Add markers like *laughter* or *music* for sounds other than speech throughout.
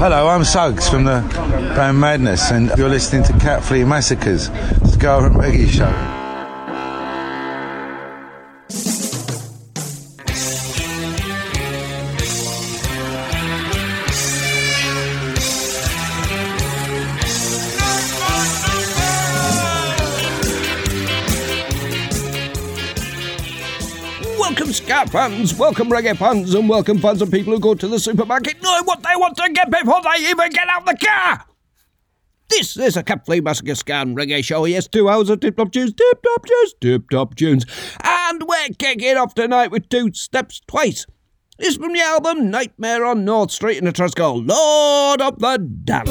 Hello, I'm Suggs from the band Madness, and you're listening to Cat Flea Massacres, Ska and Reggae Show. Fans, welcome, reggae fans, and welcome fans of people who go to the supermarket knowing what they want to get before they even get out the car. This is a Cat Flea Massacre Scan reggae show. Yes, two hours of tip top tunes, tip top tunes, tip top tunes. And we're kicking off tonight with two steps twice. It's from the album Nightmare on North Street and the trust called Lord of the Dance.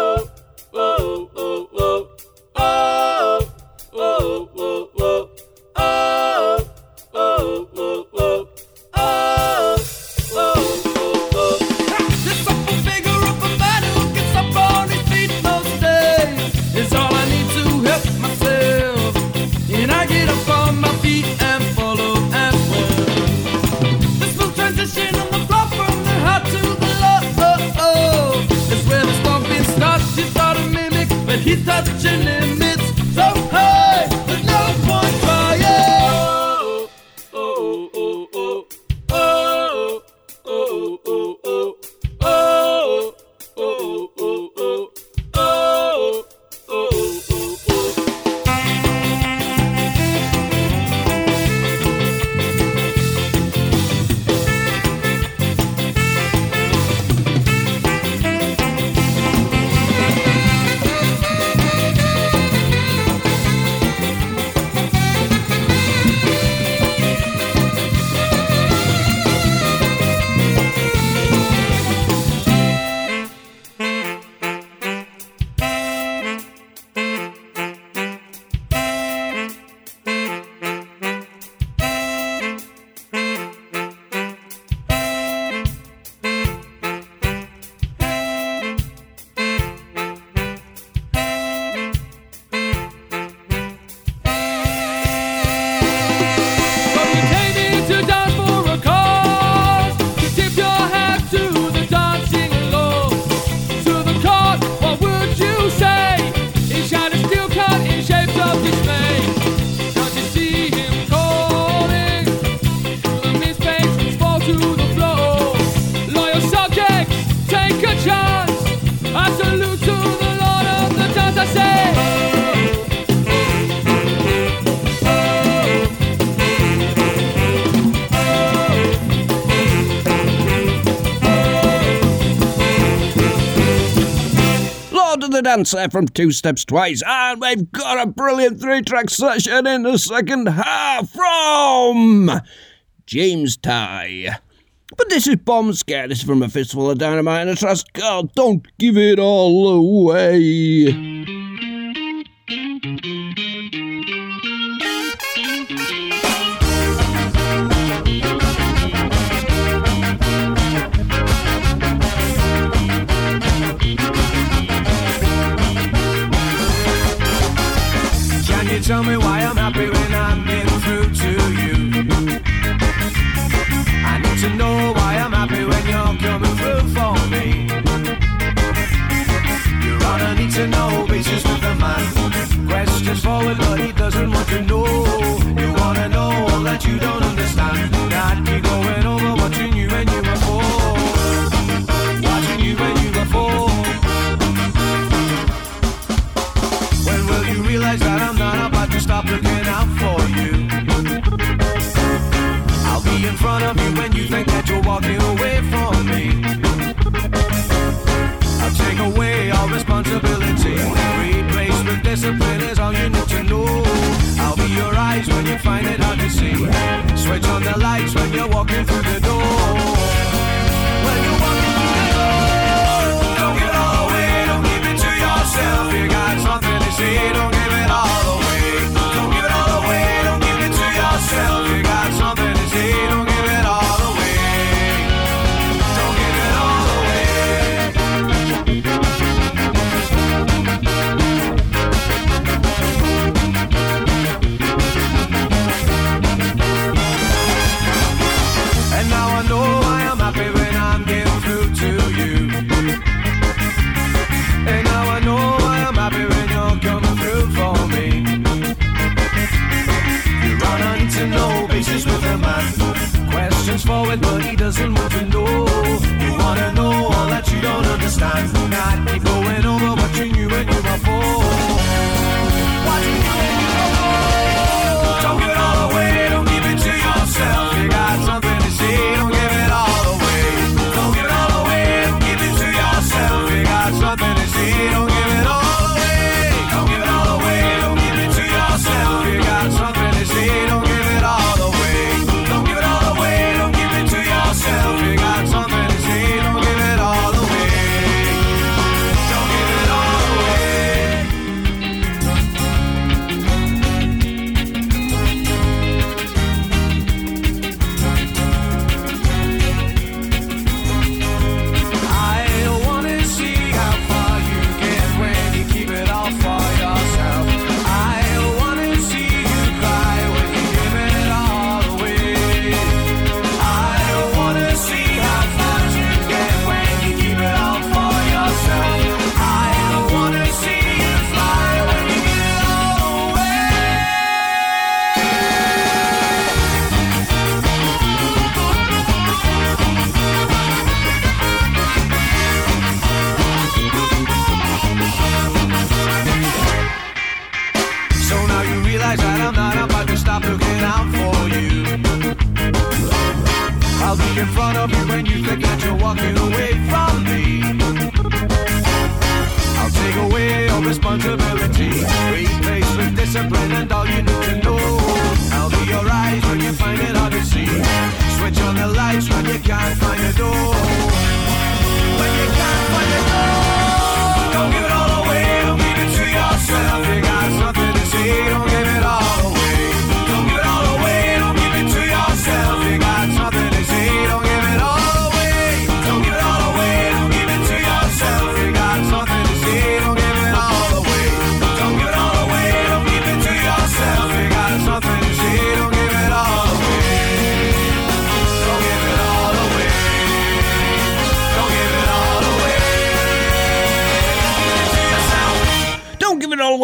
but he's There from Two Steps Twice, and we've got a brilliant three track session in the second half from James Ty. But this is Bomb Scare, this is from a fistful of dynamite and a trust. God, don't give it all away. You tell me why I'm happy when I'm in through to you? I need to know why I'm happy when you're coming through for me. You're on a need to know basis with a man. Questions forward, but he doesn't want to know. You wanna know all that you don't understand. That you're going over in front of you when you think that you're walking away from me. I'll take away all responsibility. Replace with discipline is all you need to know. I'll be your eyes when you find it hard to see. Switch on the lights when you're walking through the door. When you're walking through the door. Don't give it all away, don't keep it to yourself. You got something to say, don't give it all away. Don't give it all away, don't give it to yourself. Say, don't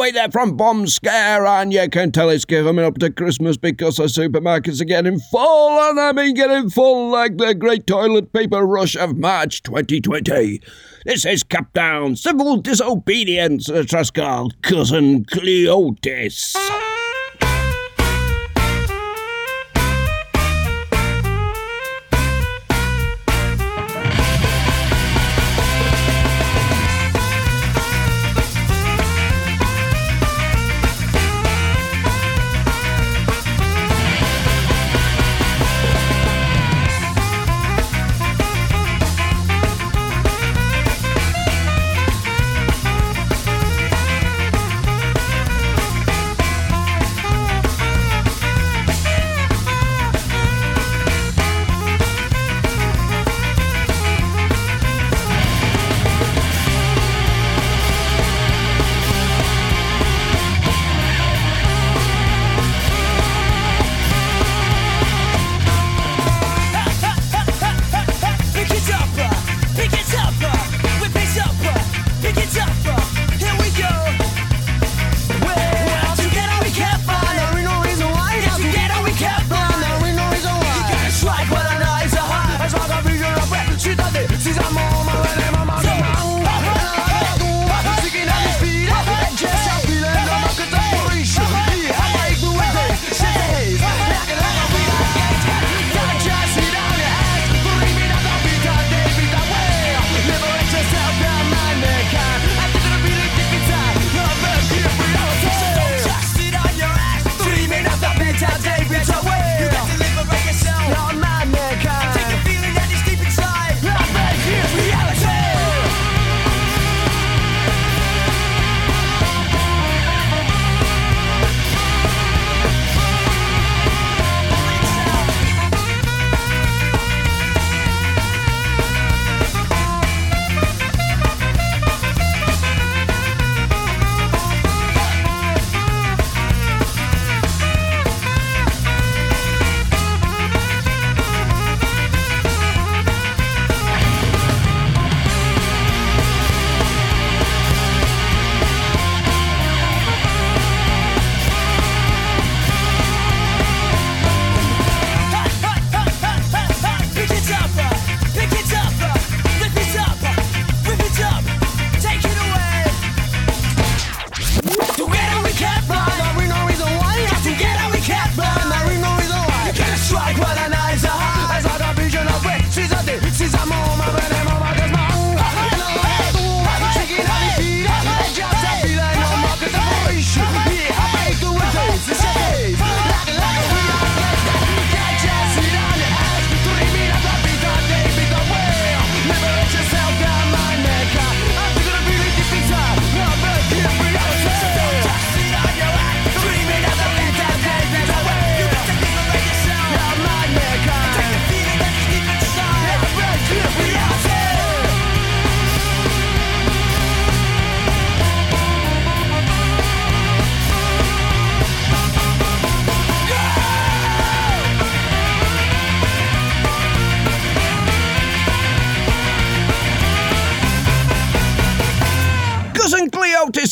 away there from bomb scare, and you can tell it's coming up to Christmas because the supermarkets are getting full, and I mean getting full like the great toilet paper rush of March 2020. This is Capdown, Civil Disobedients, the trust Cousin Cleotis.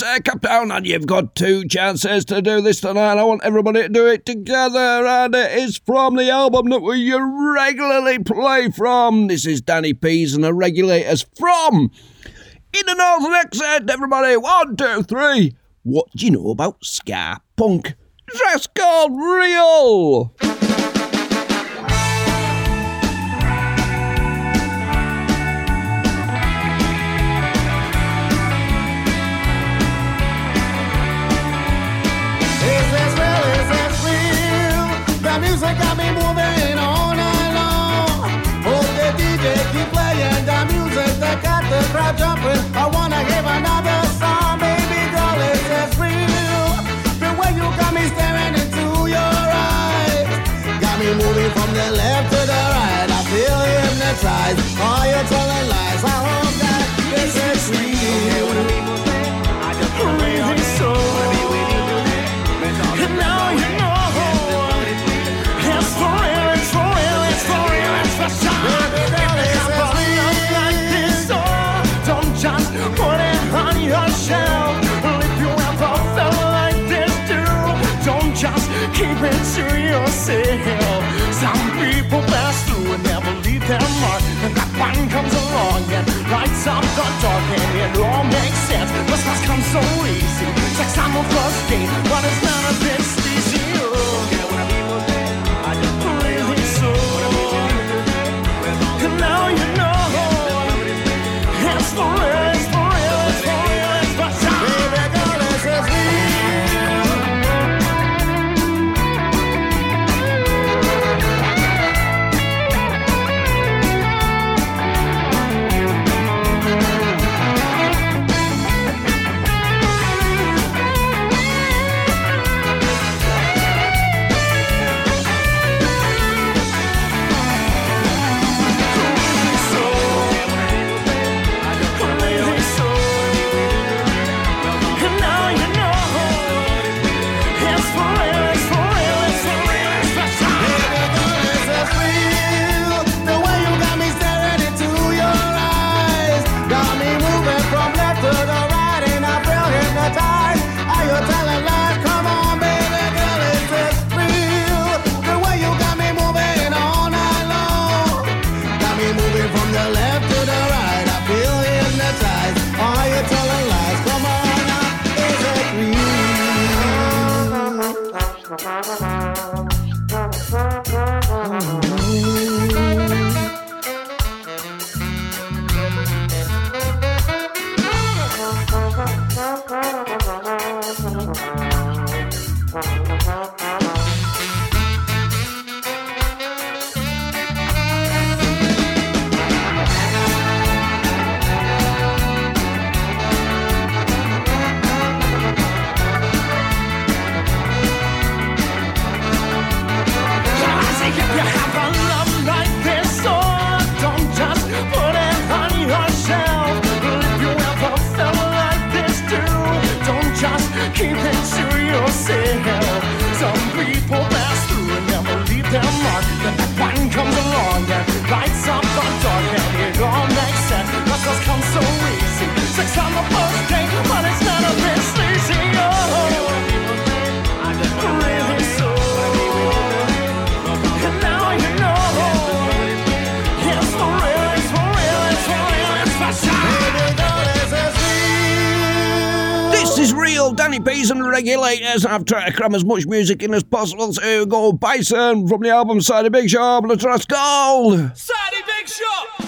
uh, come down, and you've got two chances to do this tonight. I want everybody to do it together, and it is from the album that we regularly play from. This is Danny Pease and the Regulators from In the Northern Accent, everybody. One, two, three. What do you know about Ska Punk? Dress called real. I wanna give another song, baby girl, real. The way you got me staring into your eyes, got me moving from the left to the right. I feel hypnotized. You're them on. And that band comes along and lights up the dark, and it all makes sense. Must not come so easy. Sex I'm a first date, but it's not a bit sleazy. I just really so. And now you know it's forever. Latest, I've tried to cram as much music in as possible, so we go. Bison from the album Side Big Shop, let's go! Side Big Shop!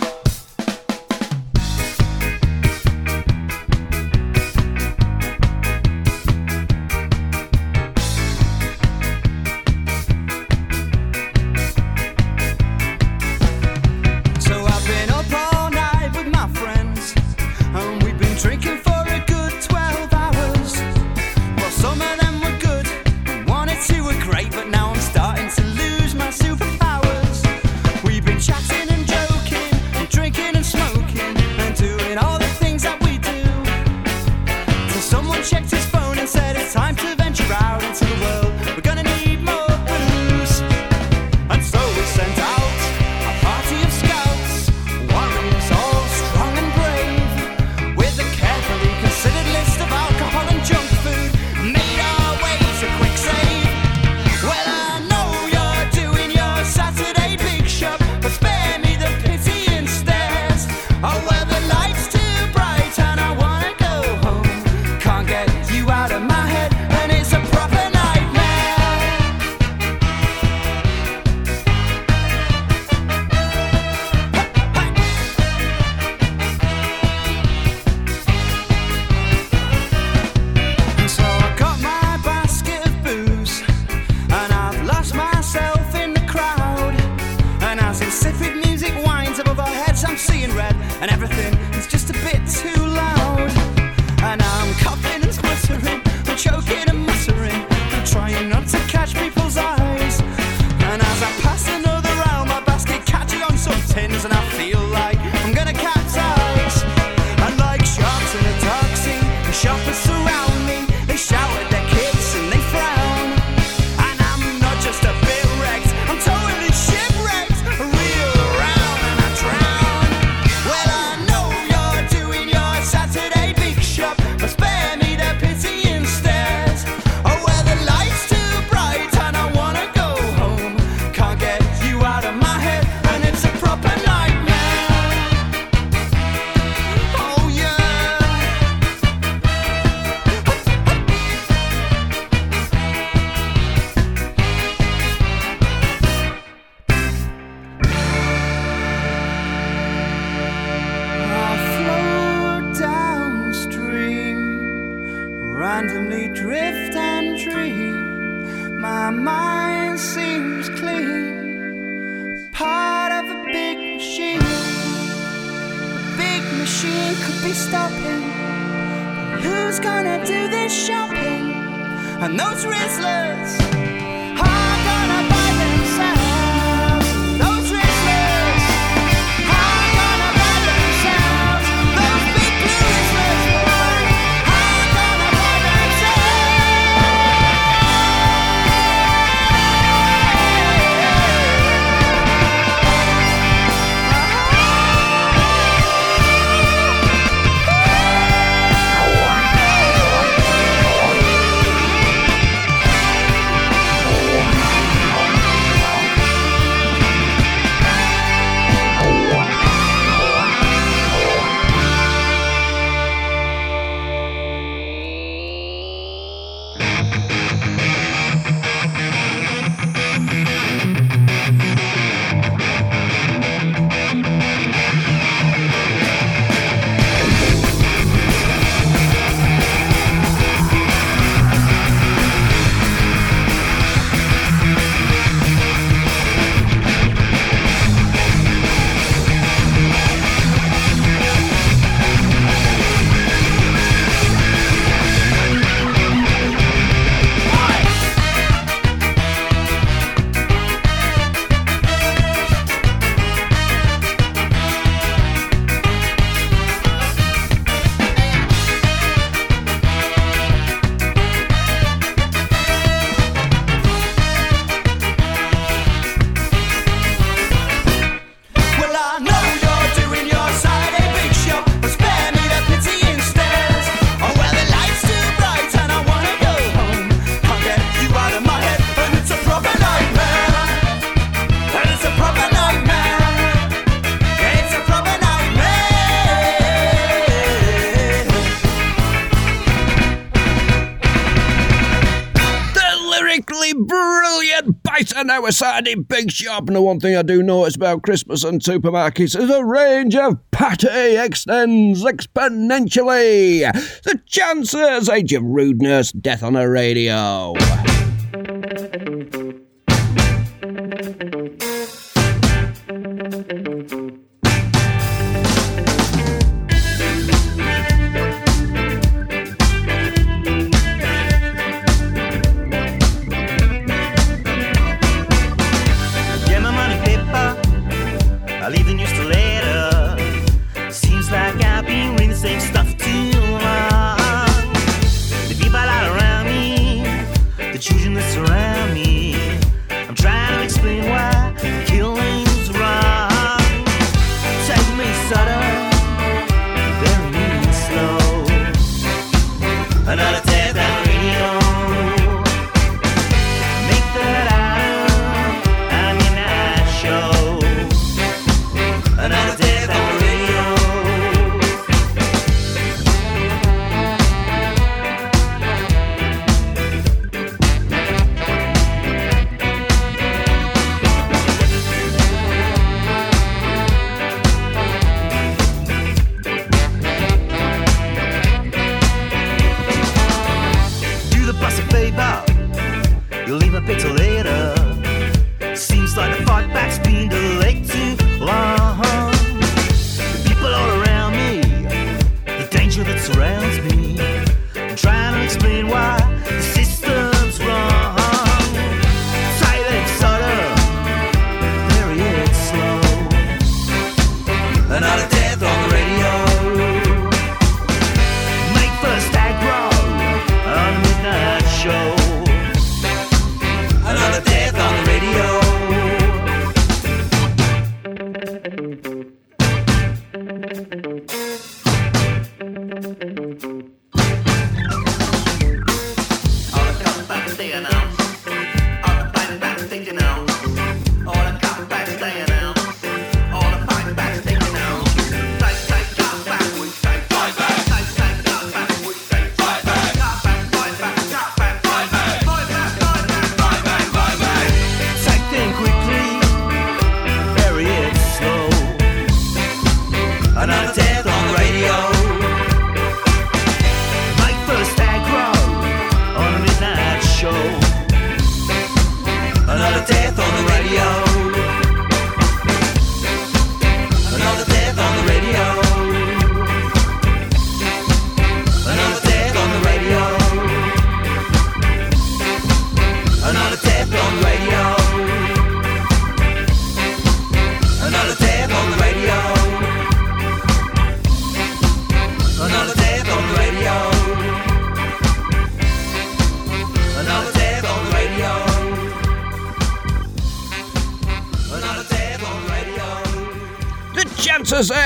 now a Saturday big shop, and the one thing I do notice about Christmas and supermarkets is a range of patty extends exponentially. The chances, age of rudeness, death on a radio.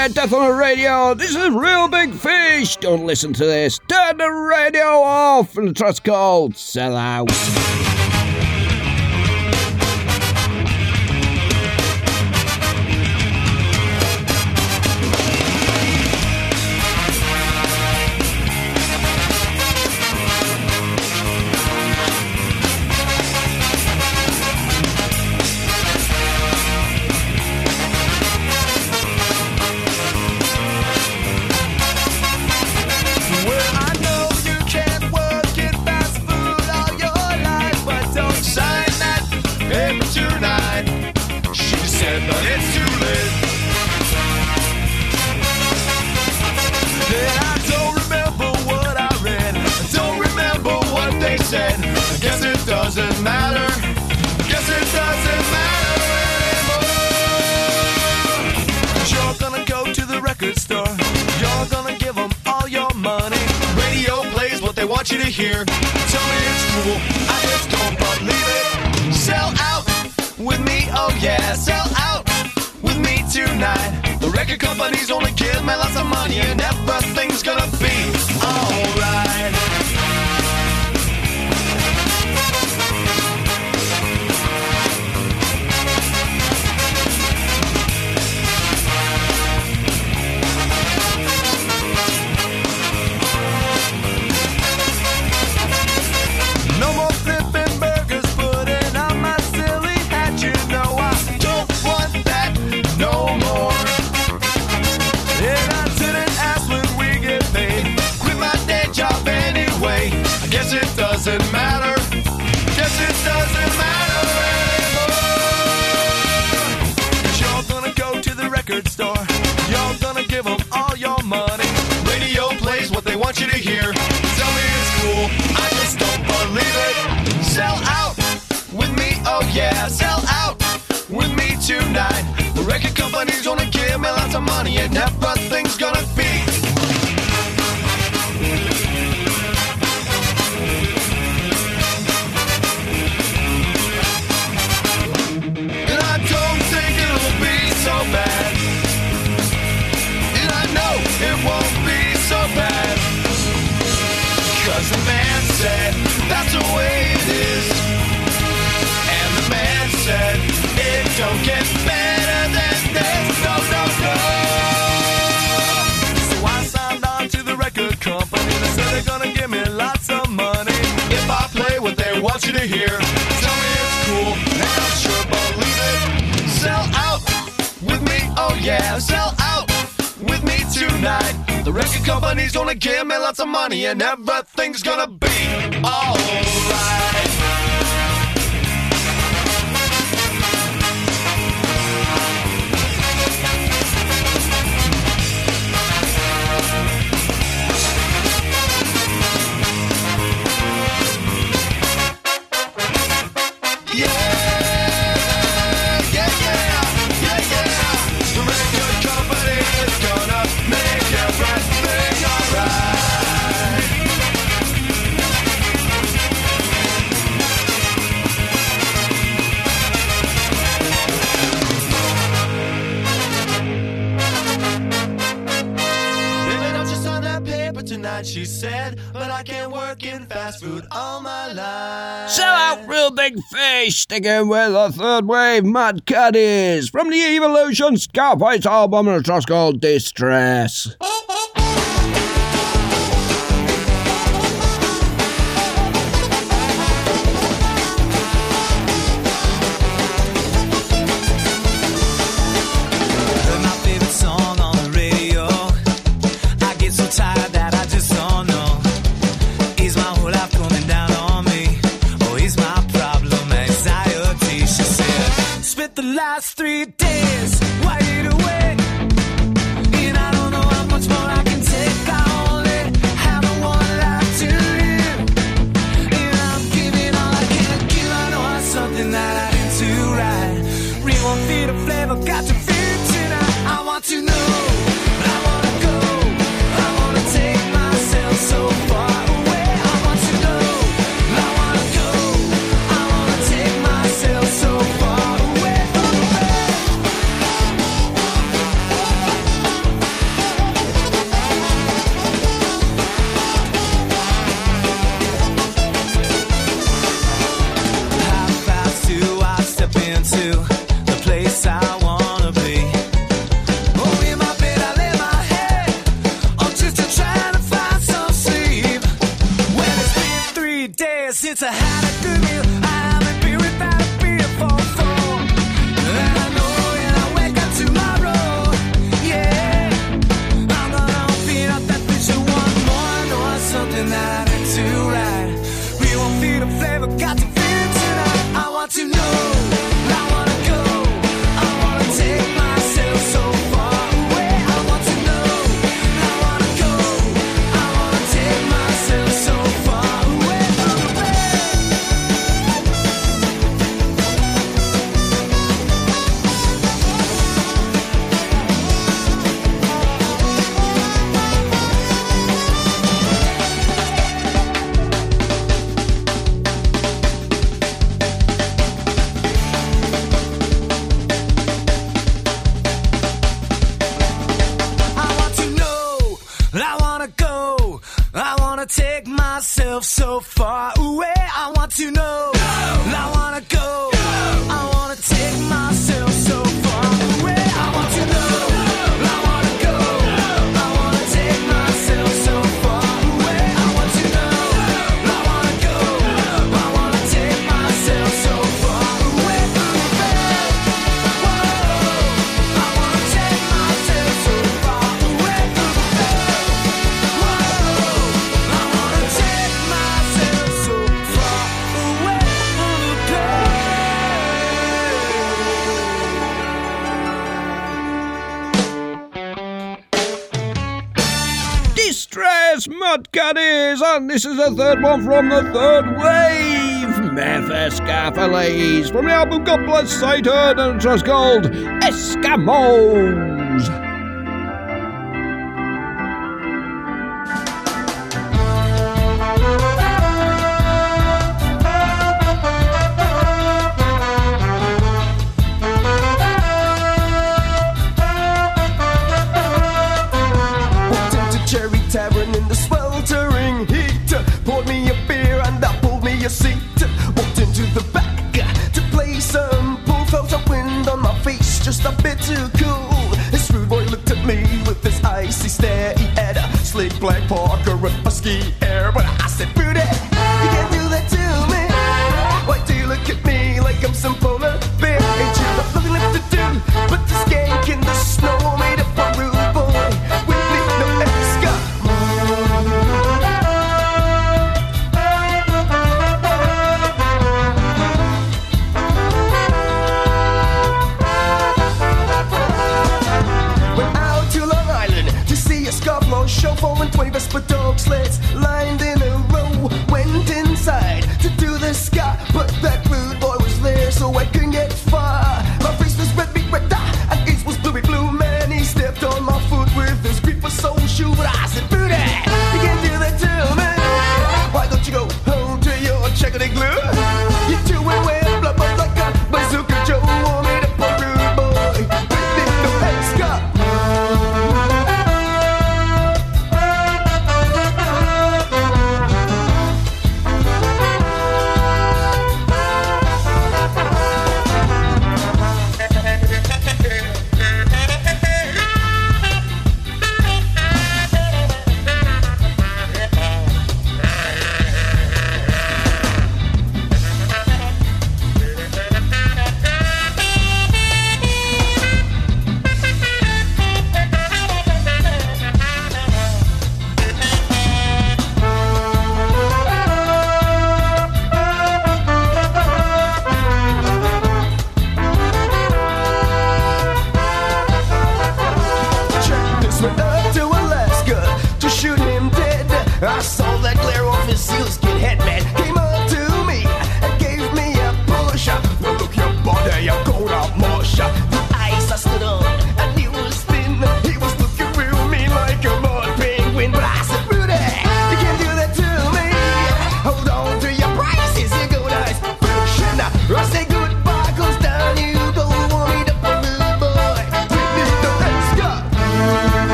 Yeah, Death on the Radio. This is Reel Big Fish. Don't listen to this. Turn the radio off. And the trust called Sell Out. here. Tell me it's cool, I just don't believe it. Sell out with me, oh yeah, sell out with me tonight. The record companies only give me lots of money and everything's gonna Nobody's gonna give me lots of money and that company's gonna give me lots of money and everything's gonna be alright. she said, but I can't work in fast food all my life. Sell out Reel Big Fish, sticking with the third wave mad caddies from the Evolution Scarface album, and it's just called Distress. Oh, last three days. and this is the third one from the third wave. Mephiskapheles from the album God Bless Satan and Trust Gold. Eskimo. too cool. This rude boy looked at me with his icy stare. He had a slick black parker and a ski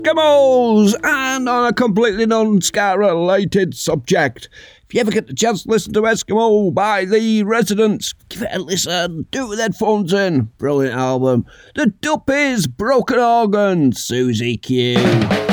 Eskimos! And on a completely non ska related subject. If you ever get the chance to listen to Eskimo by The Residents, give it a listen. Do with headphones in. Brilliant album. The Duppies, Broken Organ, Susie Q.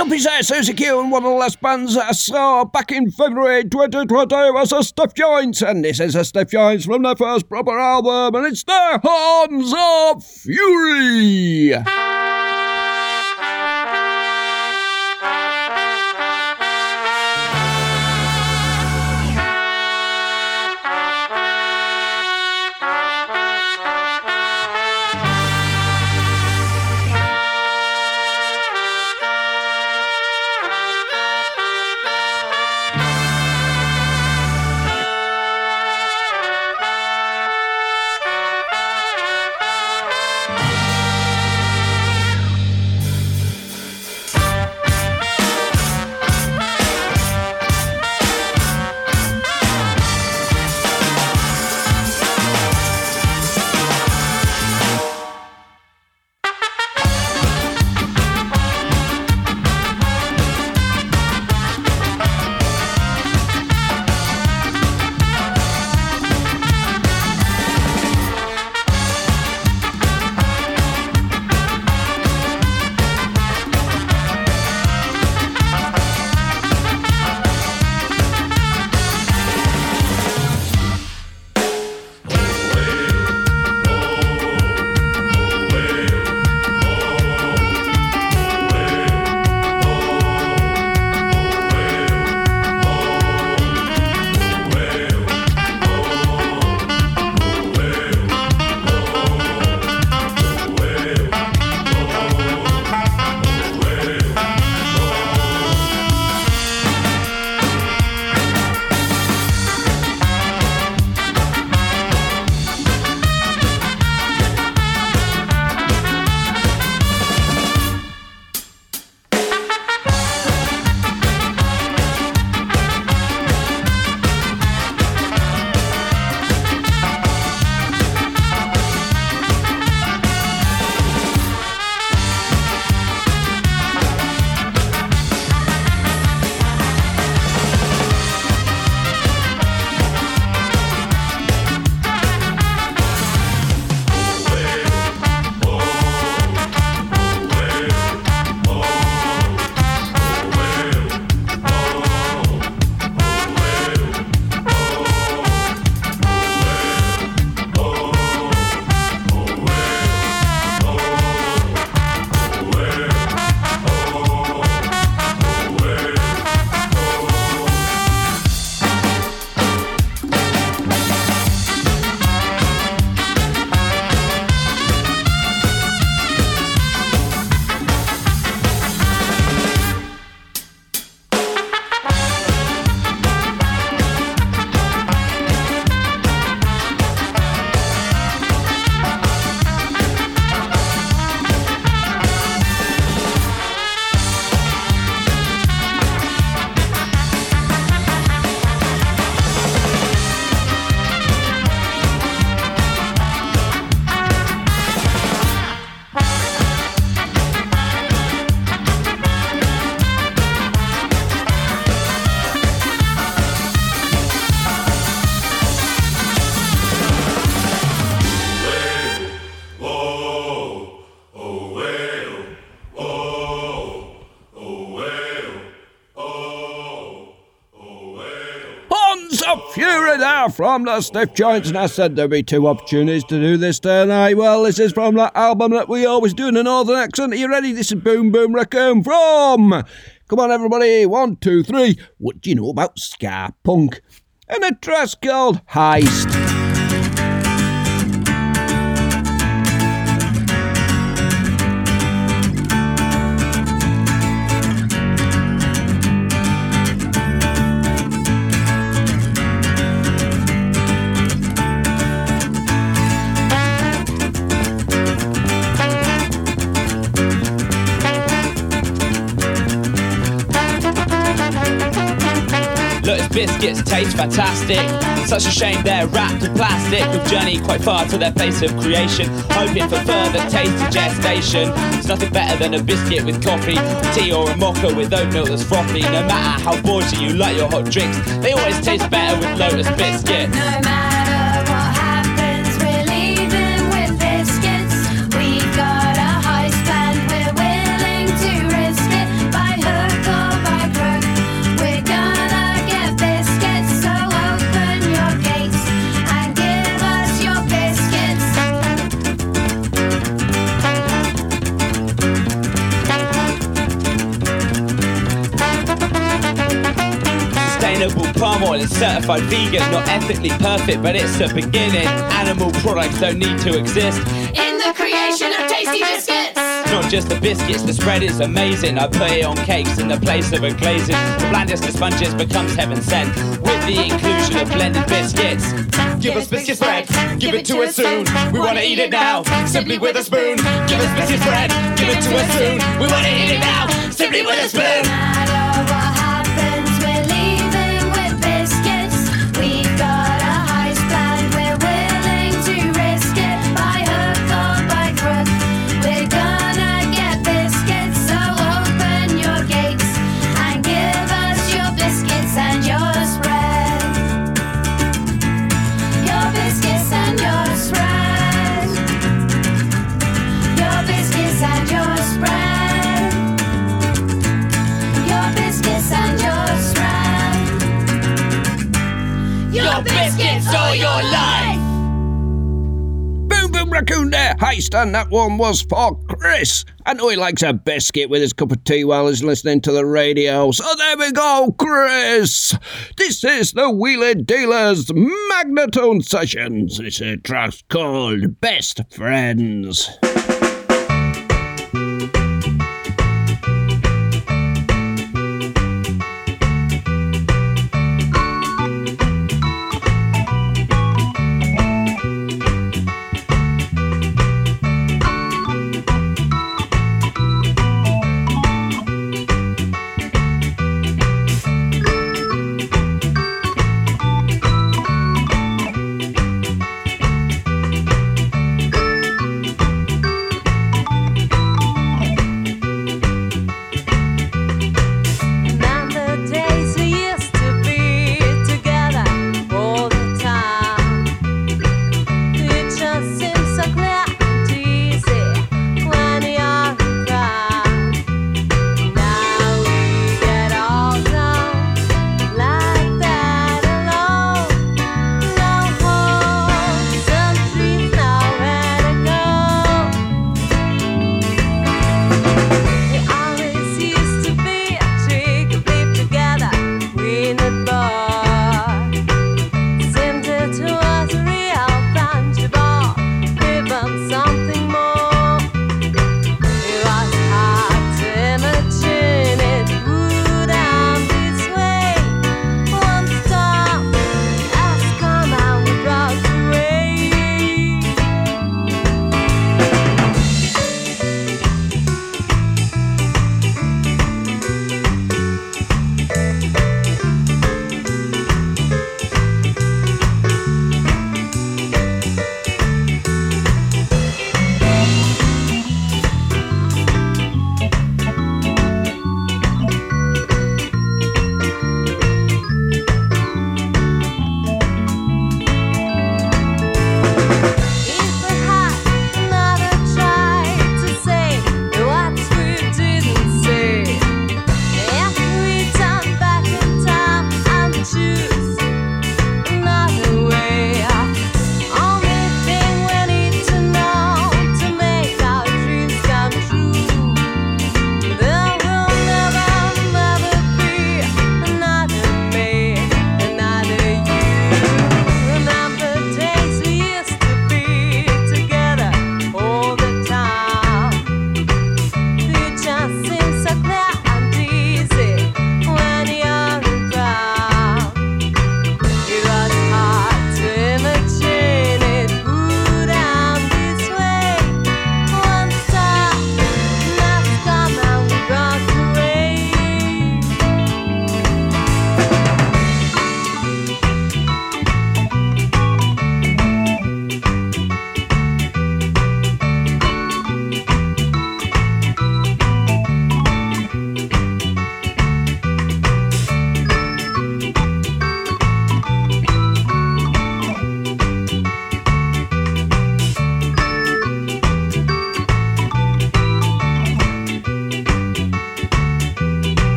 Don't be there, Susie Q and one of the last bands that I saw back in February 2020 was the Stiff Joints, and this is the Stiff Joints from their first proper album, and it's the Horns of Fury. There from the Stiff Joints, and I said there'd be two opportunities to do this tonight. Well, this is from that album that we always do in a northern accent. Are you ready? This is Boom Boom Raccoon from. Come on, everybody. One, two, three. What do you know about ska punk? And a track called Heist. Taste fantastic. Such a shame they're wrapped in plastic. We've journeyed quite far to their place of creation, hoping for further tasty gestation. It's nothing better than a biscuit with coffee, tea or a mocha with oat milk that's frothy. No matter how bougie you like your hot drinks, they always taste better with Lotus biscuits. No palm oil is certified vegan, not ethically perfect, but it's a beginning. Animal products don't need to exist. In the creation of tasty biscuits. Not just the biscuits, the spread is amazing. I put it on cakes in the place of a glazing. The blandest of sponges becomes heaven sent with the inclusion of blended biscuits. Give us biscuit spread, give it to us soon. We wanna eat it now, simply with a spoon. Give us biscuit spread, give it to us soon. We wanna eat it now, simply with a spoon. Biscuits or your life. Boom Boom Raccoon there, heist, and that one was for Chris. I know he likes a biscuit with his cup of tea while he's listening to the radio. So there we go, Chris. This is the Wheeler Dealers Magnatone Sessions. It's a track called Best Friends.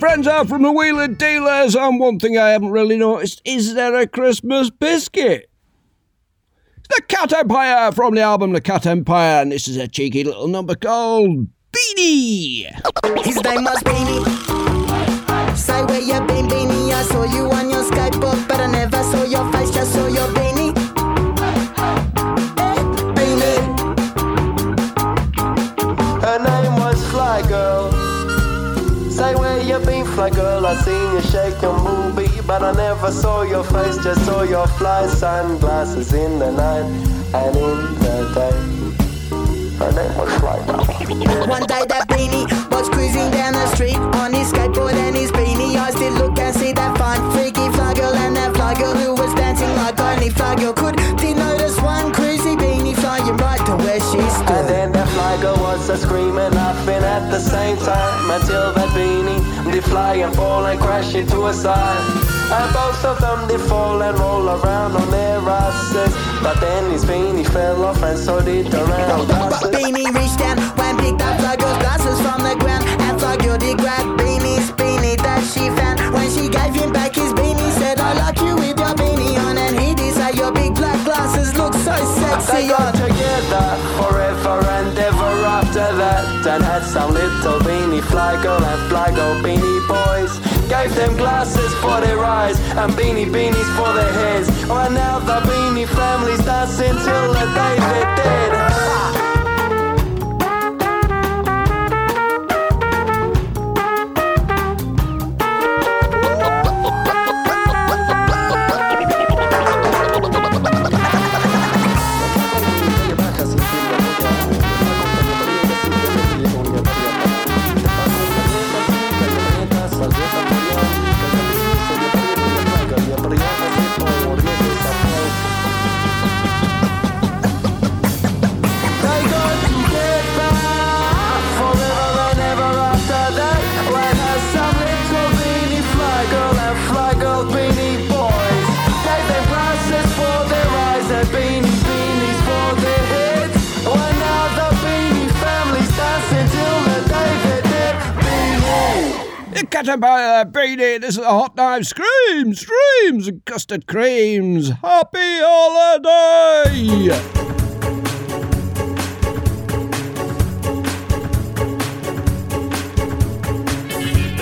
Friends are from the Wheeler Dealers, and one thing I haven't really noticed is there a Christmas biscuit? The Cat Empire from the album The Cat Empire, and this is a cheeky little number called Beanie. His name was Beanie. Say where you been, Beanie. I saw you on your Skype but I never Fly Girl. I seen you shake your movie, but I never saw your face, just saw your fly sunglasses in the night and in the day. Her name was Fly One day that Beanie was cruising down the street on his skateboard and his beanie. I still look and see that fine freaky fly girl and that fly girl who was dancing like only fly girl could. Screaming, laughing at the same time until that beanie did fly and fall and crash into a side. And both of them did fall and roll around on their asses. But then his beanie fell off and so did the round glasses. Beanie reached down and picked up Fly Girl's glasses from the ground. And Girl did grab Beanie's beanie that she found. When she gave him back his beanie, said, I like you with your beanie on. And he did say, Your big black glasses look so They sexy got on. together forever and ever after that And had some little beanie fly girl and fly girl beanie boys. Gave them glasses for their eyes and beanie beanies for their heads. And now the beanie family's dancing till the day they're dead Cat Empire uh, Beanie, this is a hot knife. Screams, screams, and custard creams. Happy holiday!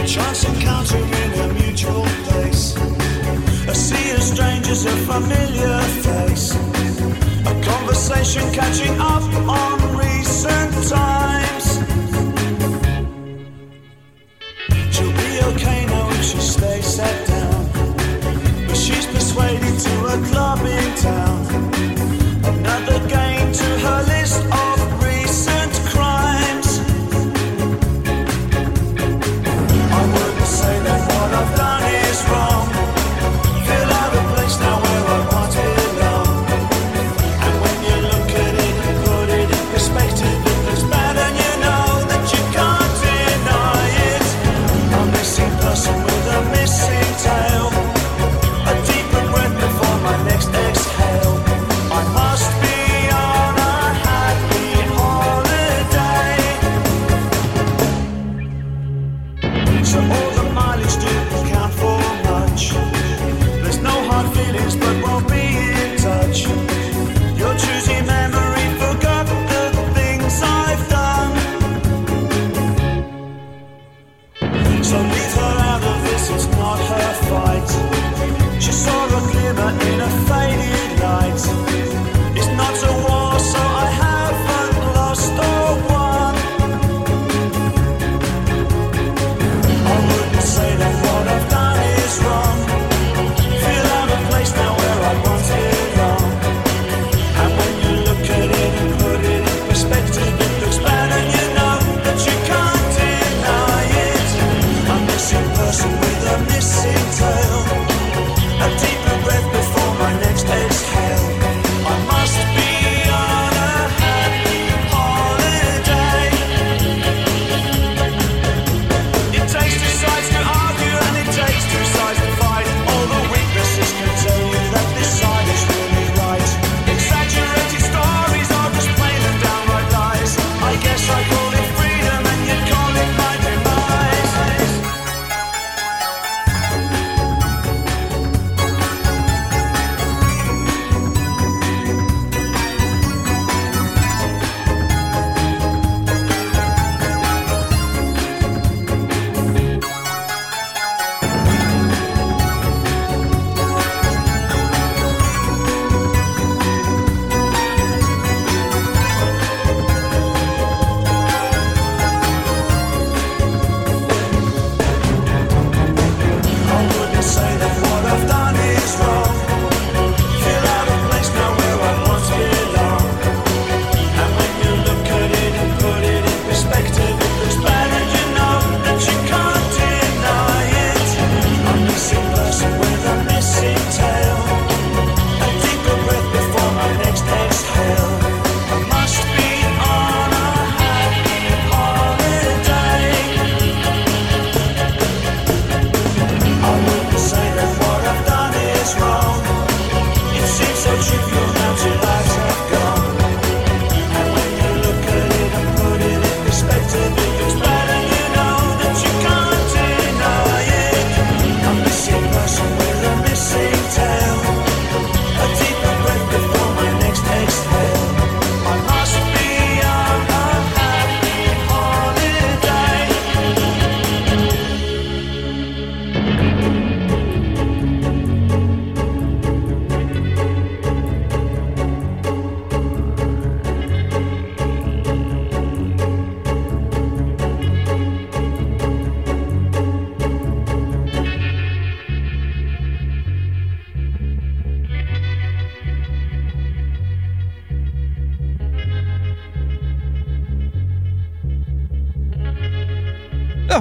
Chance in a mutual place. A sea of strangers, a familiar face. A conversation catching up on recent times. She stays sat down. But she's persuaded to a club in town. Another gain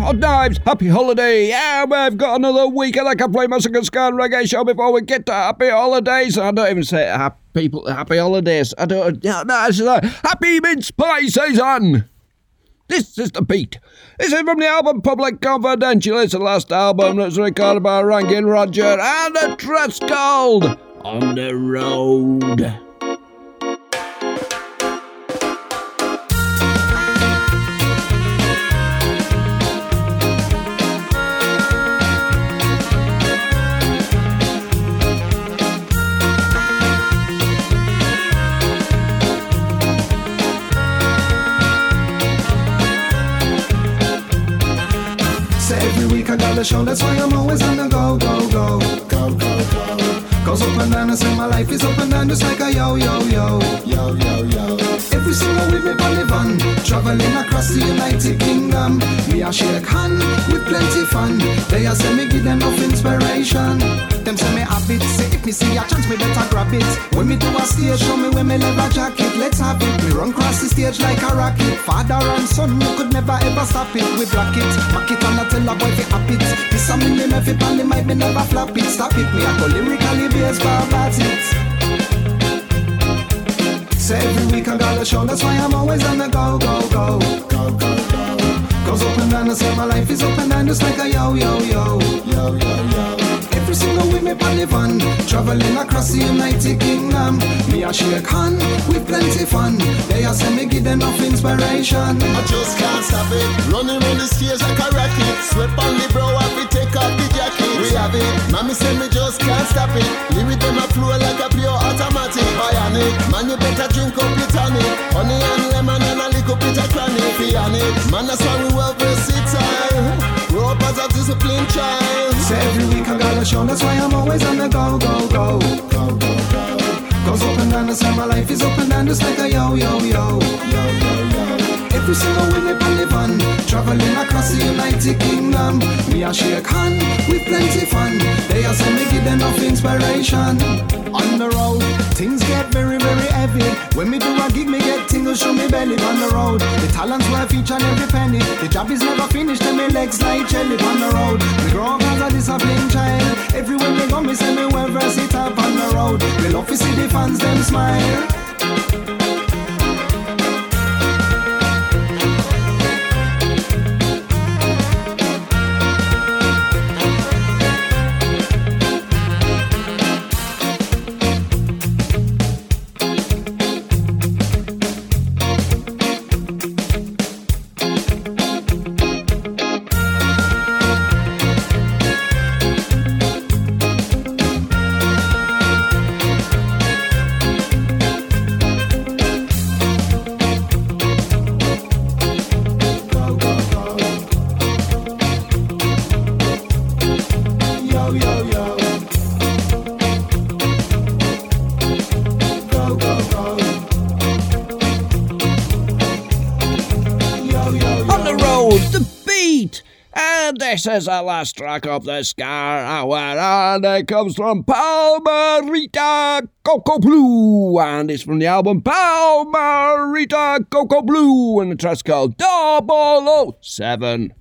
Hot Knives, happy holiday. Yeah, we've got another week of the Complete Massacre Scan Reggae Show before we get to happy holidays. I don't even say happy people, happy holidays. I don't, no, it's like, happy mince pie season. This is the beat. This is from the album Public Confidential. It's the last album that's recorded by Ranking Roger and the trust called On the Road. And just like a yo, yo, yo, yo, yo, yo. Every single with me on the van, traveling across the United Kingdom. Me a shake hand with plenty fun. They a say me give them enough inspiration. Them say me habit, say if me see a chance, me better grab it. When me do a stage, show me when me leather jacket, let's have it. Me run cross the stage like a rocket. Father and son, you could never ever stop it. We block it, back it and I tell a boy fi up it. This a me name every band, might me never flap it. Stop it, me a go lyrically based for about it. Say every week I got a show, that's why I'm always on the go, go, go, go, go, go. Goes up and down, I say my life is up and down just like a yo, yo, yo, yo, yo, me the van, traveling across the United Kingdom. Me a shake hand with plenty fun. They a say me give them enough inspiration. I just can't stop it. Running on the stairs like a rocket. Sweat on the brow, I fi take off the jacket. We have it. Mommy say me just can't stop it. Lyric them a flow like a pure automatic. Bionic. Man, you better drink up your tonic. Honey and lemon and a little bit of chronic. Bionic. Man, that's why we well versatile. Grow up as a disciplined child. Say every week I got a show, that's why I'm always on the go, go, go, go, go, go. Goes up and down, I say my life is up and down just like a yo, yo, yo, yo, yo, yo. Every single with me on the van, traveling across the United Kingdom. Me a shake hand with plenty fun. They a say me give them enough inspiration. On the road, things get very, very heavy. When me do a gig, me get tingles show me belly on the road. The talents where I feature every penny. The job is never finished, and me legs like jelly on the road. Me grow up as a disciplined child. Everywhere me go, me say me well up. on the road. Me love to see the fans them smile. This is the last track of the Ska Hour, and it comes from Palmerita Coco Blue, and it's from the album Palmerita Coco Blue, and the track's called 007.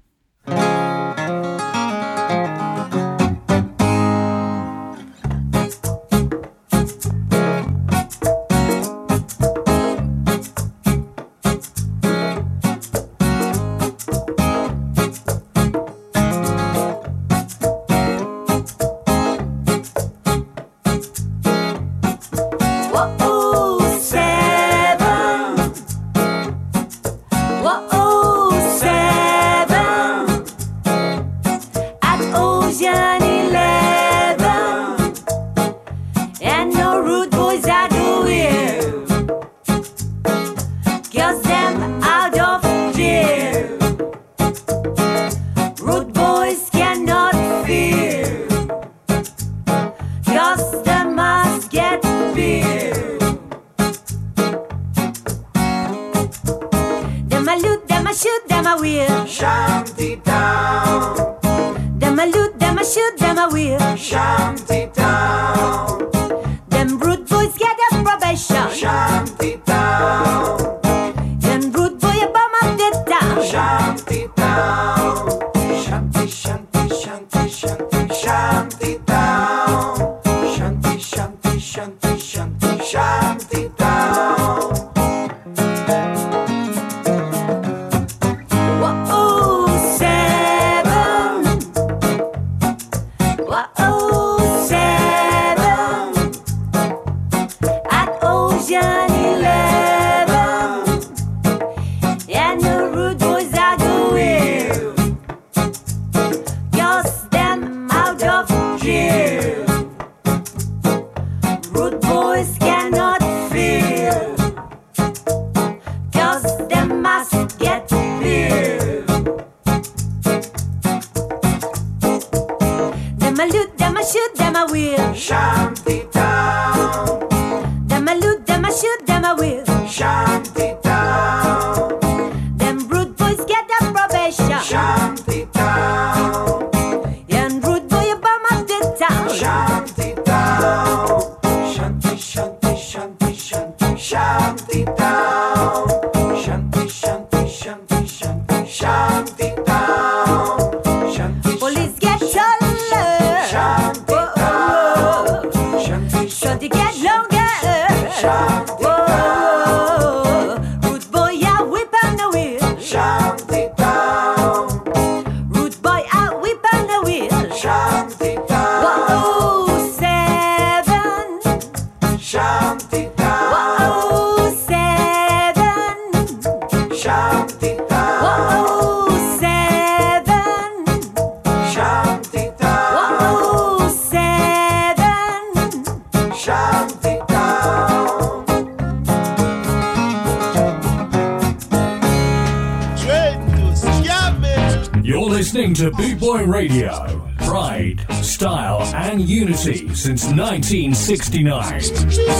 1969.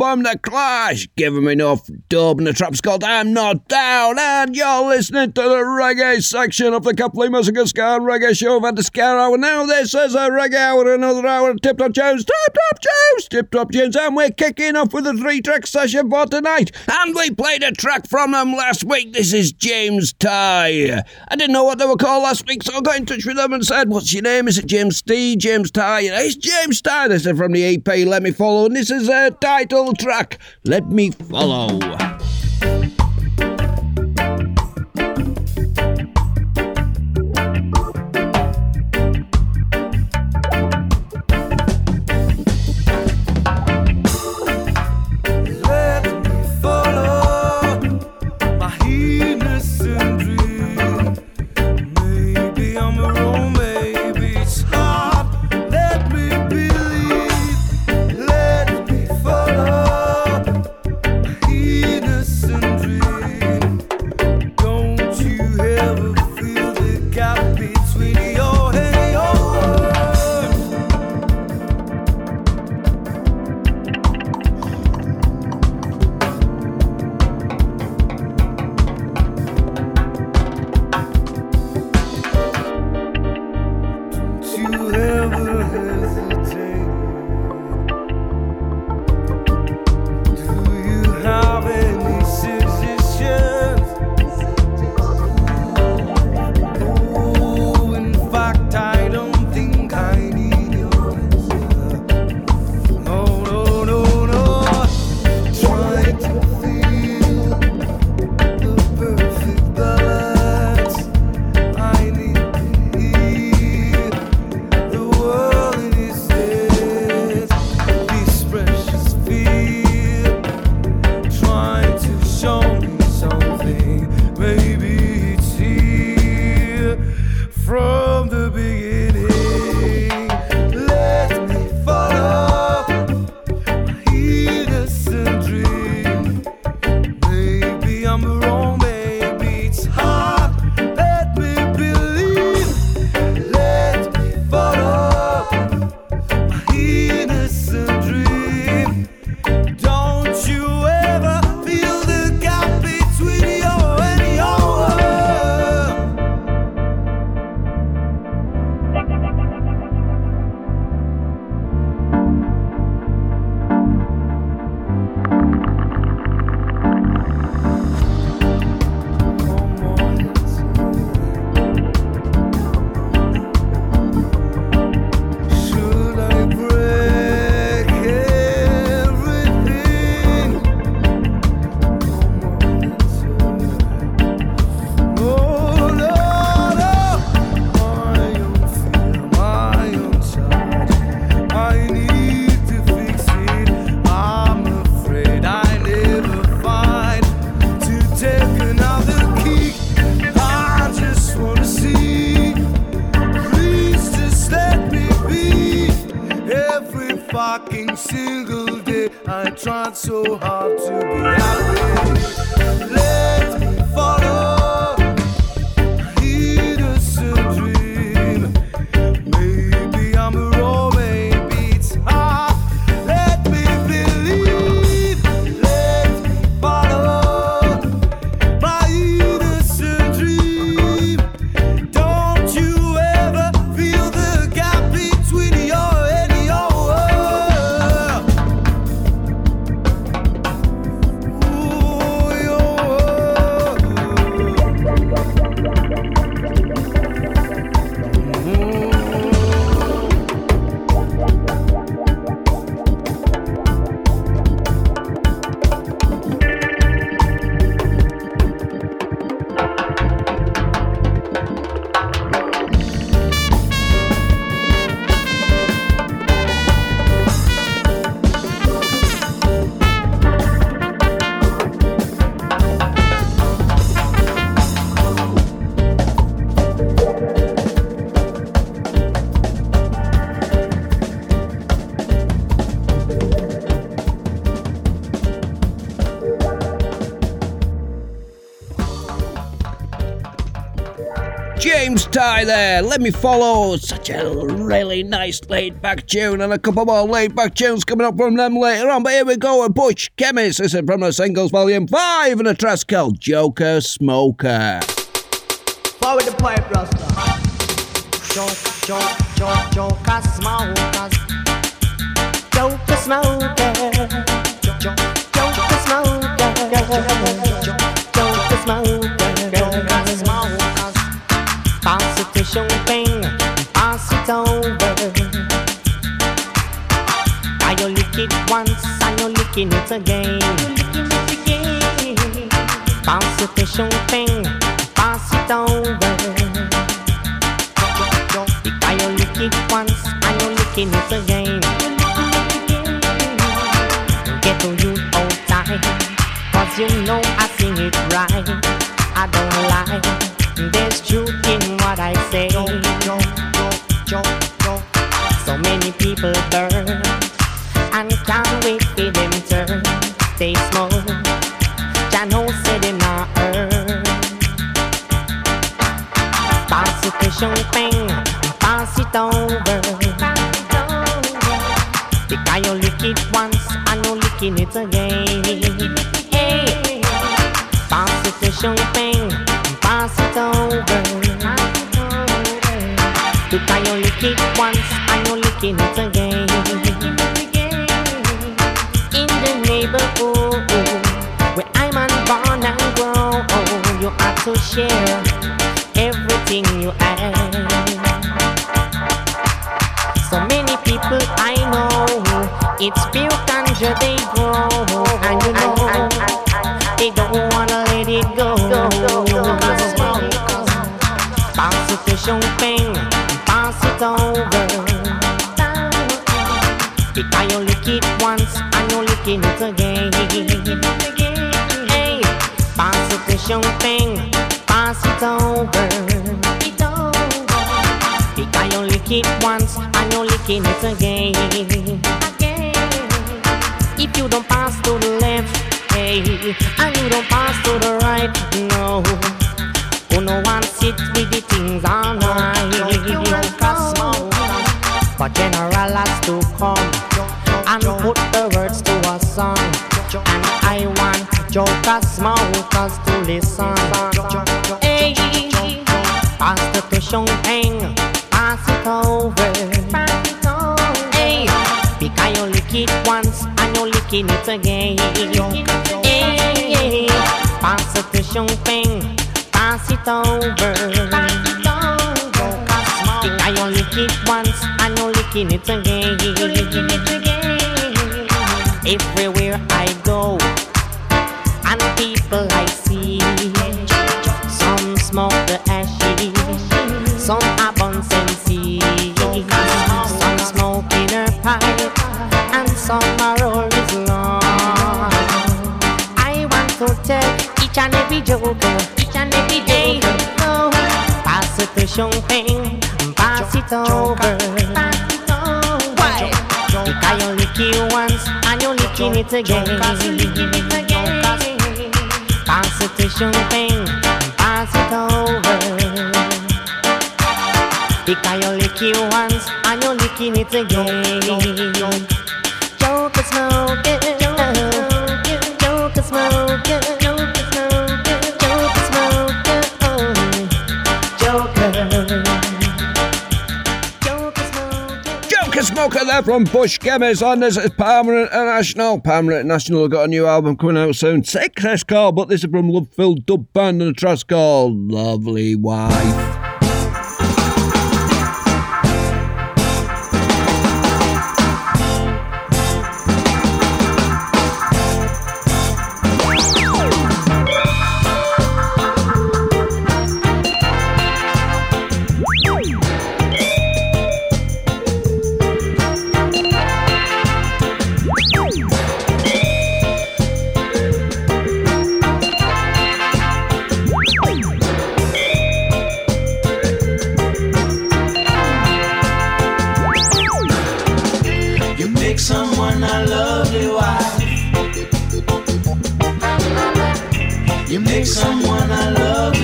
From the album The Clash. Give 'em enough dub and the trap's called I'm Not Down. And you're listening to the reggae section of the Copley Massacre Ska and Reggae Show of the Ska Hour. Now this is a reggae hour, another hour of Tip Top Tunes, Tip Top Tunes, Tip Top. And we're kicking off with a three track session for tonight. And we played a track from them last week. This is James Ty. I didn't know what they were called last week, so I got in touch with them and said, What's your name? Is it James T? James Ty? It's James Ty. This is from the EP Let Me Follow. And this is a title track, Let Me Follow. Hi there, let me follow. Such a really nice laid back tune, and a couple more laid back tunes coming up from them later on. But here we go a Bush Chemist. This is from the singles volume 5 and a track called Joker Smoker. sure. from Bush Gemmers on this is Pama International. Pama International have got a new album coming out soon. Success call, but this is from Love Filled Dub Band and a track called Lovely Wife. You make someone I love.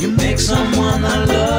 You make someone I love.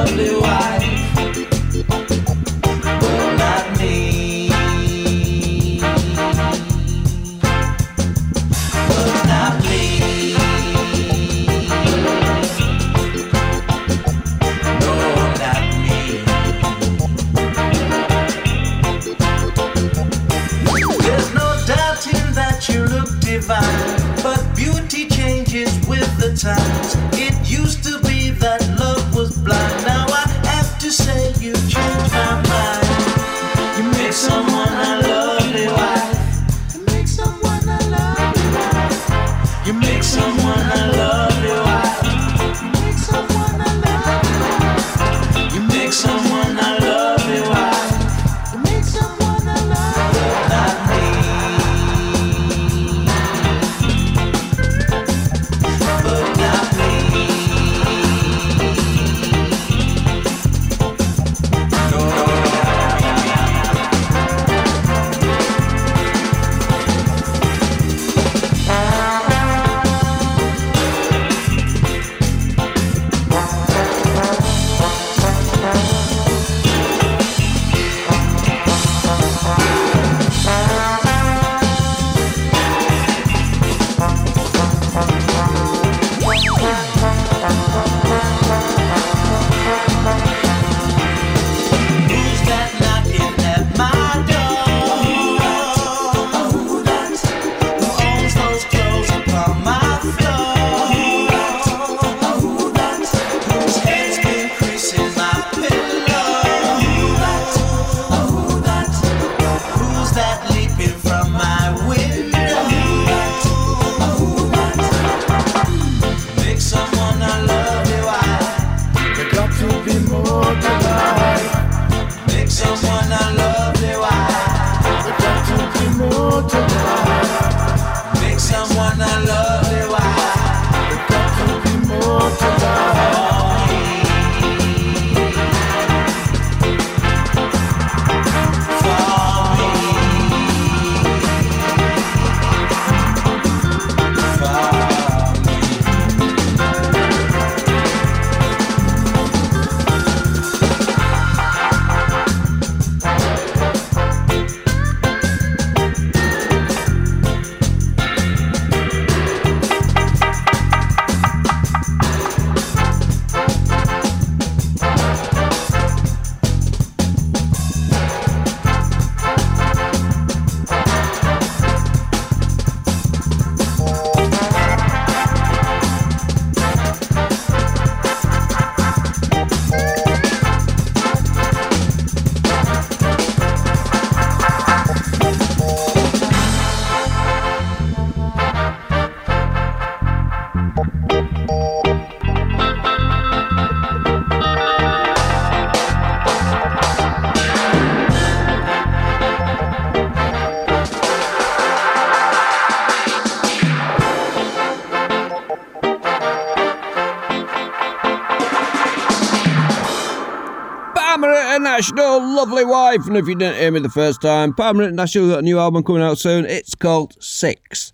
National, lovely wife. And if you didn't hear me the first time, Pama International got a new album coming out soon. It's called Six.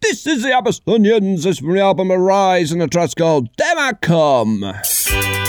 This is the Abyssinians. This is from the album Arise and a track called Demacom.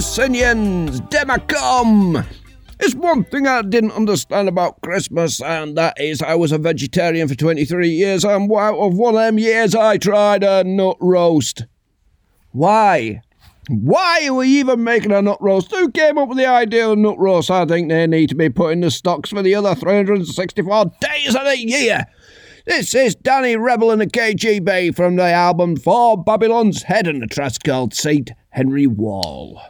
Abyssinians, Demacom. It's one thing I didn't understand about Christmas, and that is I was a vegetarian for 23 years, and out of one of them years I tried a nut roast. Why? Why are we even making a nut roast? Who came up with the idea of nut roast? I think they need to be put in the stocks for the other 364 days of the year. This is Danny Rebel and the KGB from the album For Babylon's Head and the track's called St. Henry Wall.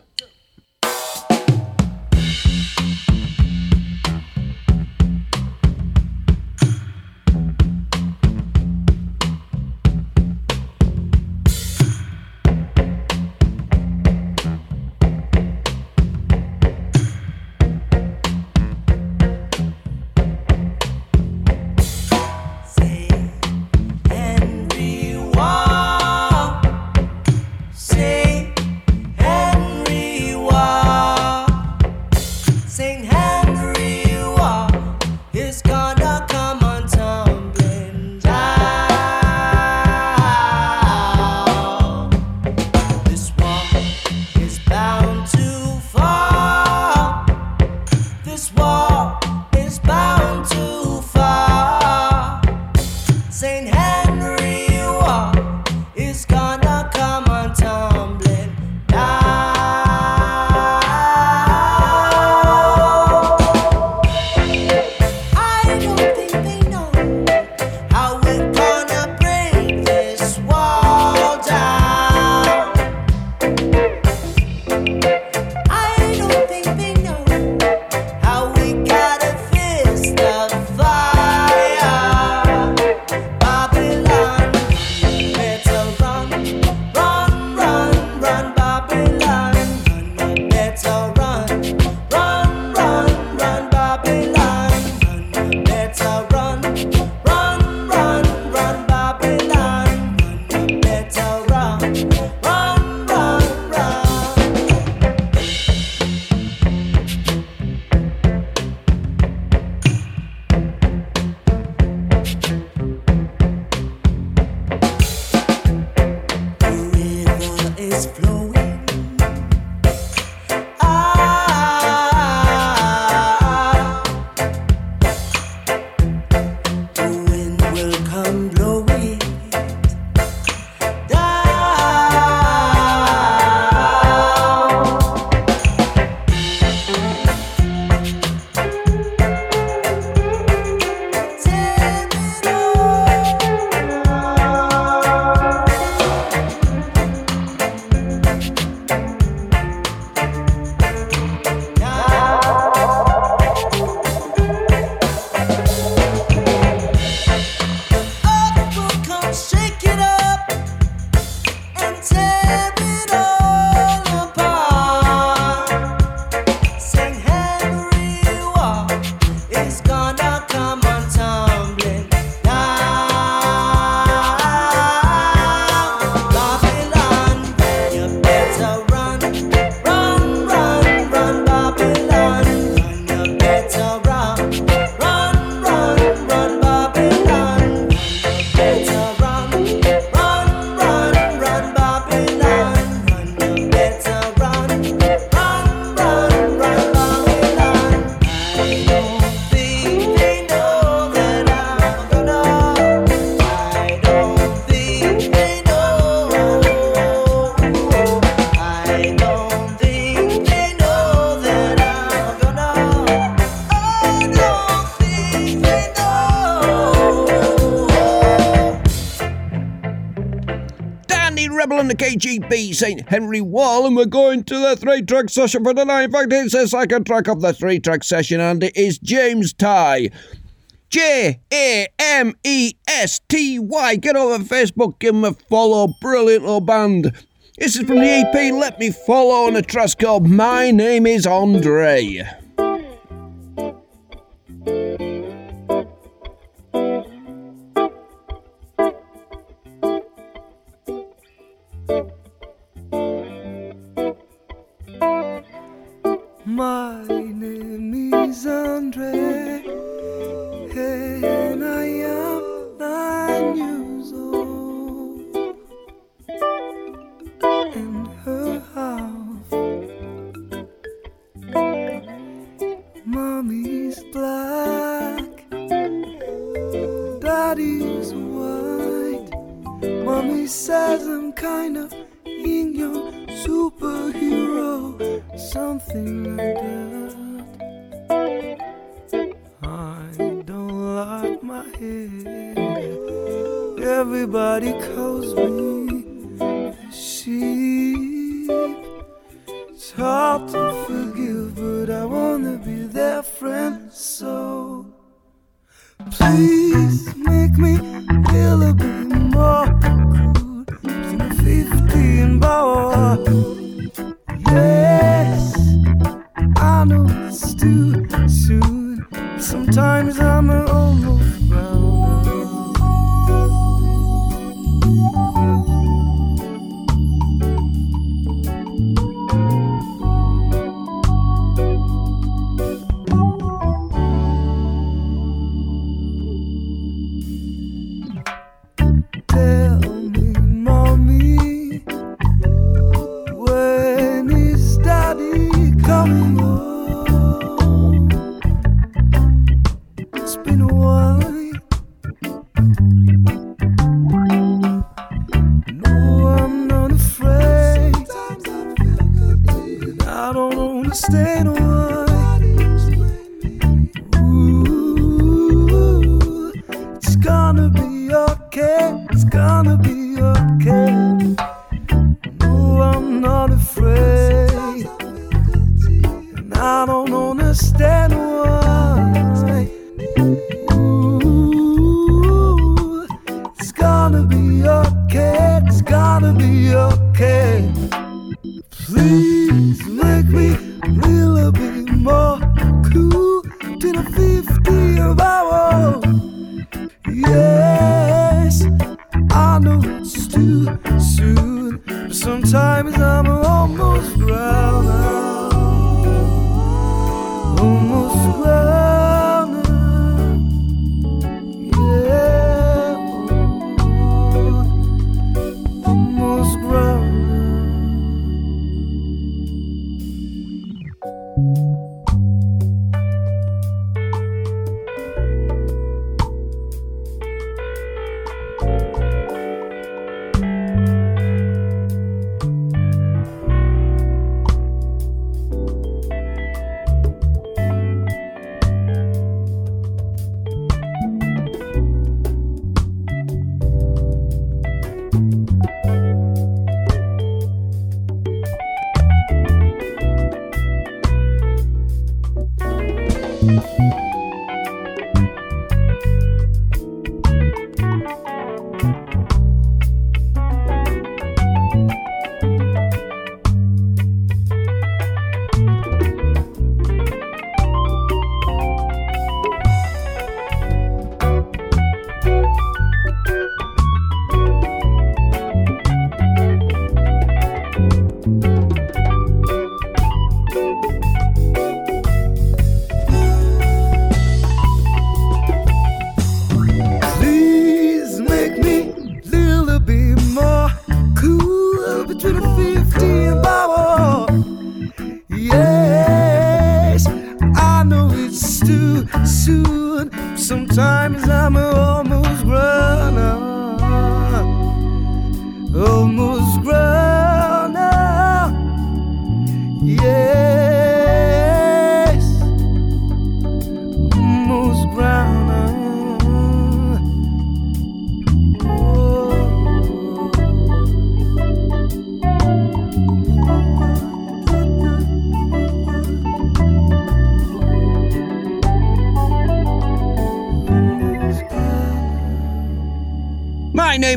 KGB, St. Henry Wall, and we're going to the three track session for tonight. In fact, it's the second track of the three track session, and it is James Ty. J A M E S T Y. Get over Facebook, give him a follow. Brilliant little band. This is from the EP Let Me Follow on a trust called My Name is Andre.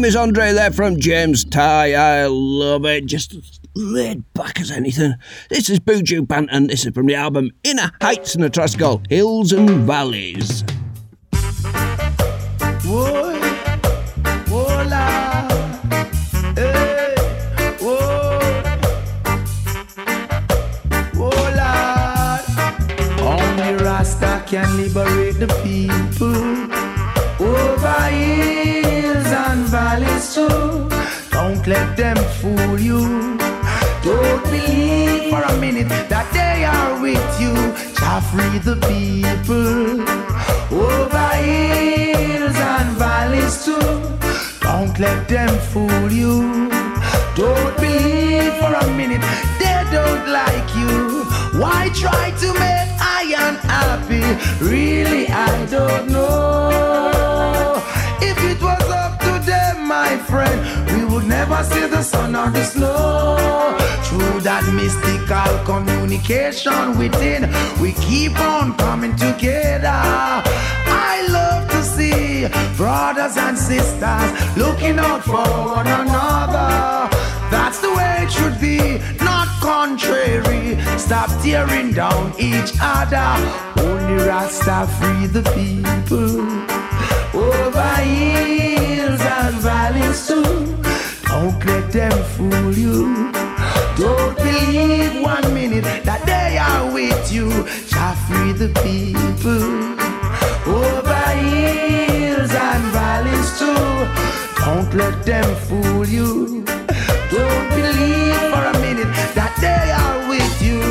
name is Andre there from James Ty. I love it. Just laid back as anything. This is Buju Banton. this is from the album Inna Heights and a Trust called Hills and Valleys. Whoa, can liberate the peace. the people oh, over hills and valleys too. Don't let them fool you. Don't believe for a minute they don't like you. Why try to make I am happy? Really, I don't know. If it was up to them, my friend, we would never see the sun or the snow. Through that mystical communication within, we keep on coming together. I love to see brothers and sisters looking out for one another. That's the way it should be, not contrary. Stop tearing down each other. Only Rasta free the people. Over hills and valleys too. Don't let them fool you. Believe one minute that they are with you. Shall free the people. Over hills and valleys too. Don't let them fool you. Don't believe for a minute that they are with you.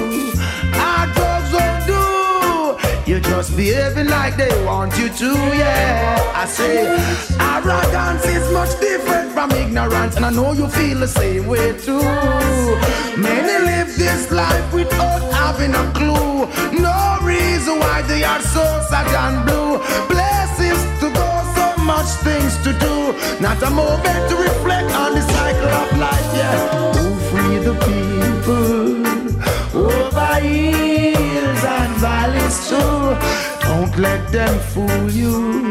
Our drugs won't do. You're just behaving like they want you to, yeah. I say, arrogance is much different from ignorance, and I know you feel the same way too. Many this life without having a clue. No reason why they are so sad and blue. Places to go, so much things to do. Not a moment to reflect on the cycle of life, yeah. Who free the people over hills and valleys too. Don't let them fool you.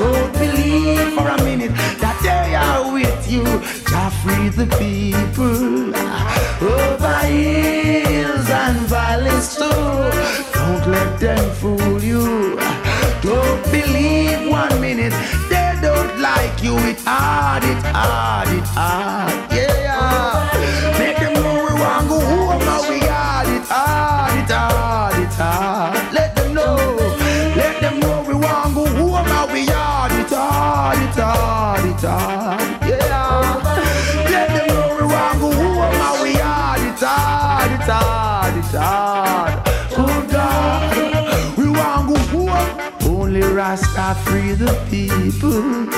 Don't believe for a minute that they are with you. Jah free the people over hills and valleys too. Don't let them fool you. Don't believe one minute they don't like you. It hard, it hard, it hard. The people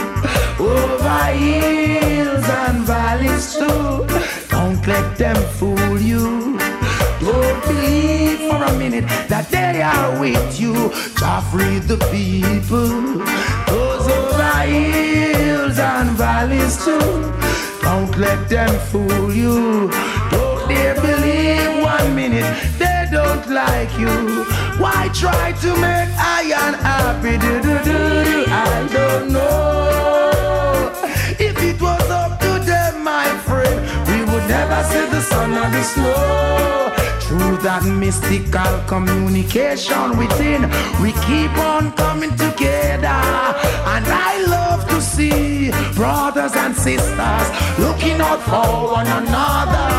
oh, over hills and valleys too. Don't let them fool you. Don't believe for a minute that they are with you. Jah free the people. Those over hills and valleys too. Don't let them fool you. Don't they believe one minute they don't like you. Why try to make I unhappy? Do, do, do, do. I don't know. If it was up to them, my friend, we would never see the sun or the snow. Through that mystical communication within, we keep on coming together. And I love to see brothers and sisters looking out for one another.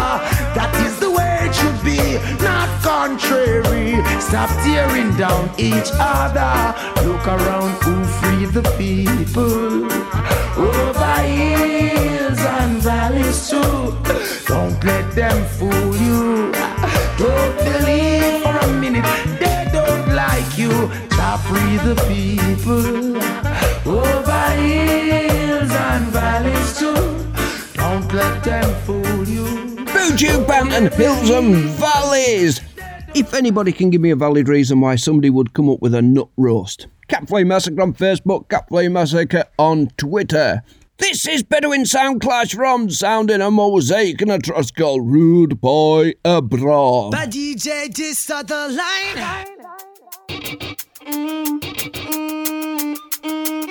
That is the it should be, not contrary. Stop tearing down each other. Look around who free the people. Over hills and valleys too. Don't let them fool you. Don't believe for a minute they don't like you. Jah free the people. Over hills and valleys too. Don't let them fool you. Buju Banton, Hills and Valleys. If anybody can give me a valid reason why somebody would come up with a nut roast, Catflea Massacre on Facebook, Catflea Massacre on Twitter. This is Bedouin Soundclash from Sounding a Mosaic and a trust called Rude Boy Abroad. But DJ, this other line. Yeah.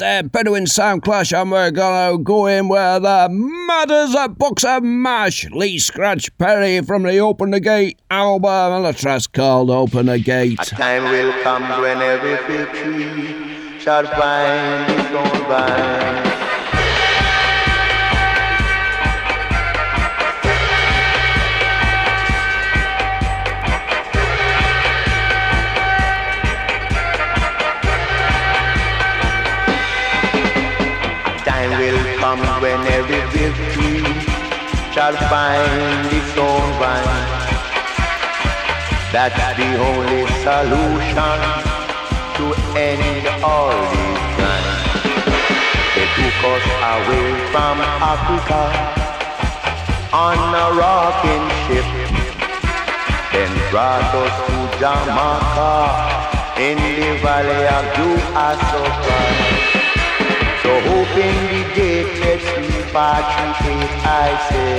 We Bedouin Soundclash and we're gonna go in where the mad as a box mash. Lee Scratch Perry from the Open the Gate album and the track's called Open the Gate. A Time will come when every tree shall find its own vine. When every tree shall find its own vine. That's the only solution to end all these crimes. They took us away from Africa on a rocking ship, then brought us to Jamaica in the valley of Duasoka. So open the gate, let's repatriate, I say.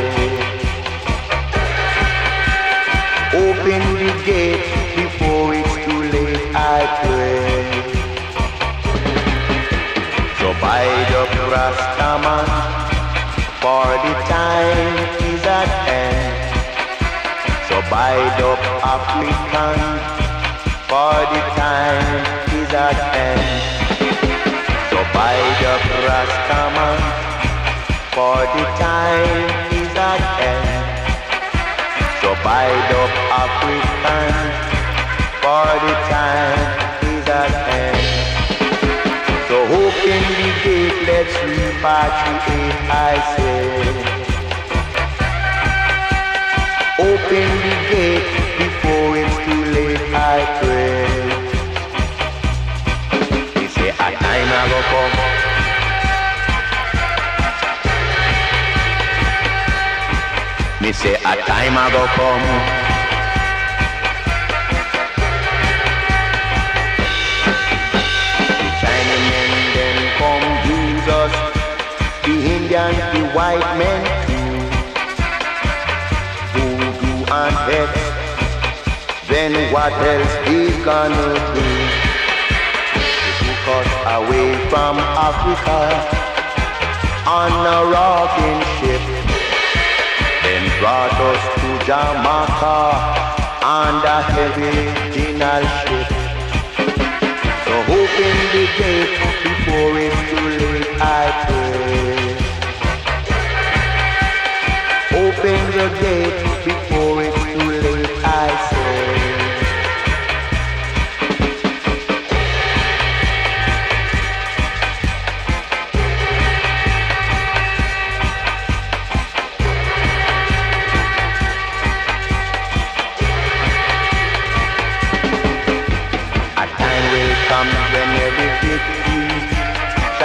Open the gate before it's too late, I pray. So bide up, Rastaman, for the time is at hand. So bide up, African, for the time is at hand. So bide up, Rastaman, for the time is at hand. So bide up African, for the time is at hand. So open the gate, let's repatriate, I say. Open the gate before it's too late, I pray. Me say a time I go come. Use us. The Indians, the white men too. Voodoo and hex. Then what else they gonna do? Took us away from Africa on a rocking ship brought us to Jamaica the heavy dinner ship. So open the gate before it's too late, I pray. Open the gate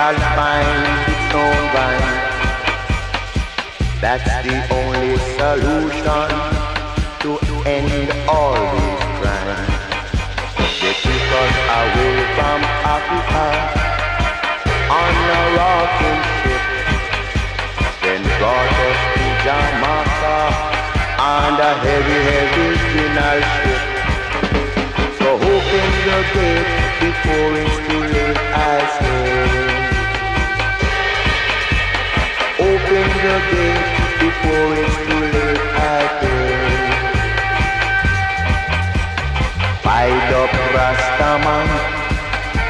shall find its own vine. That's the only solution to end all these crimes. They took us away from Africa on a rocking ship, then brought us to Jamaica on a heavy, heavy dinner ship. So open the gate before it's too late, I say. Open before it's too late, say. Fight up, Rastaman,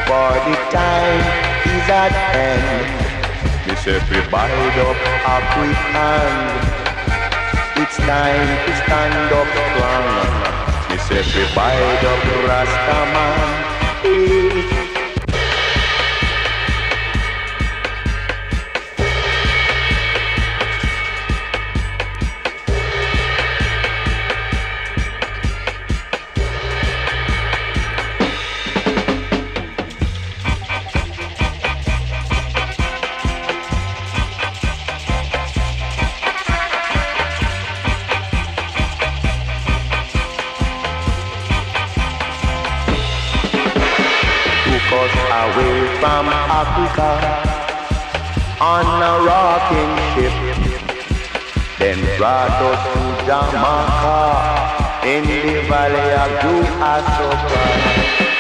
for the time is at hand. Miss everybody up, African. It's time to stand up strong. Miss everybody up, Rastaman. Valley of Duasoka.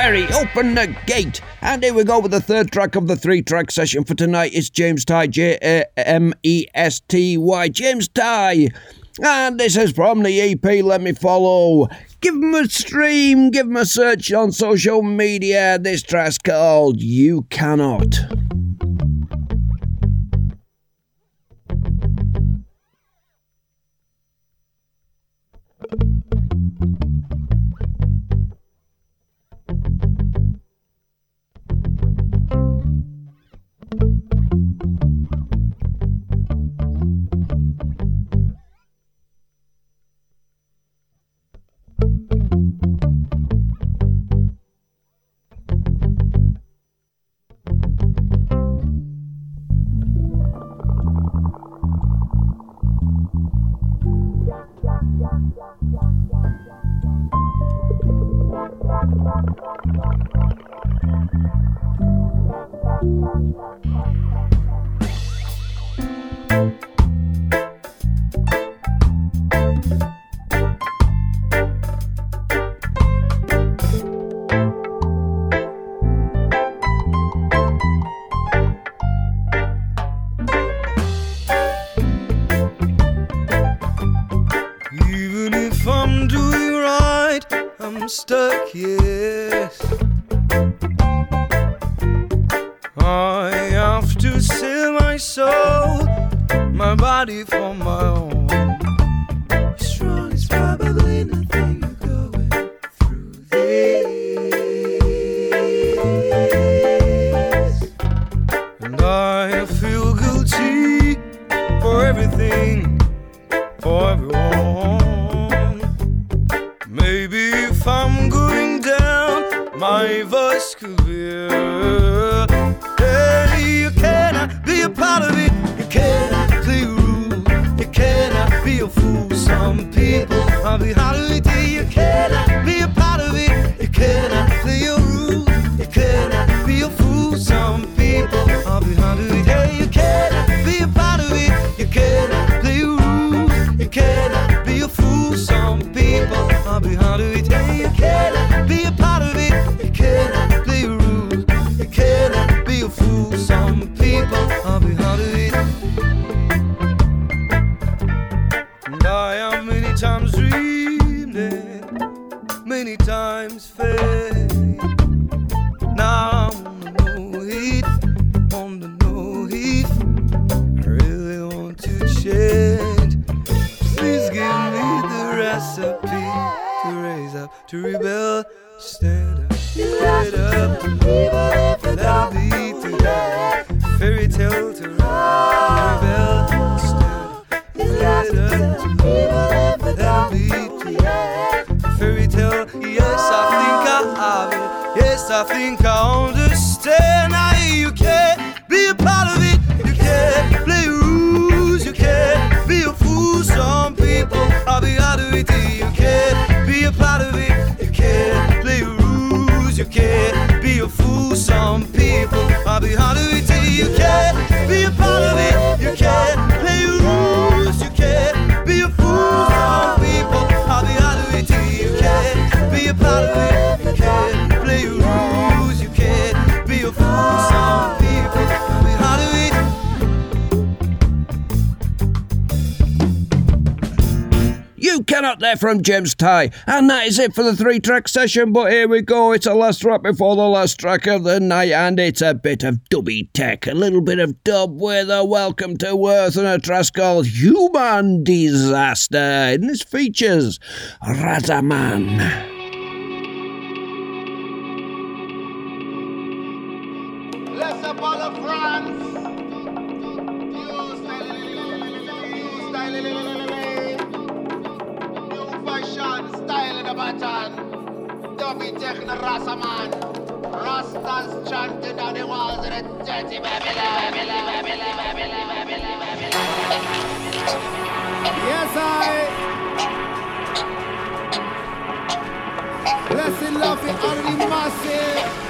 Perry, open the gate. And here we go with the third track of the three track session for tonight. It's James Ty, J A M E S T Y. James Ty. And this is from the EP Let Me Follow. Give them a stream, give them a search on social media. This track's called You Cannot. one, one, one. from James Ty. And that is it for the three track session, but here we go. It's a last track before the last track of the night, and it's a bit of dubby tech, a little bit of dub with a welcome to Earth and a track called Human Disaster. And this features Razaman. Rafi Arrimase.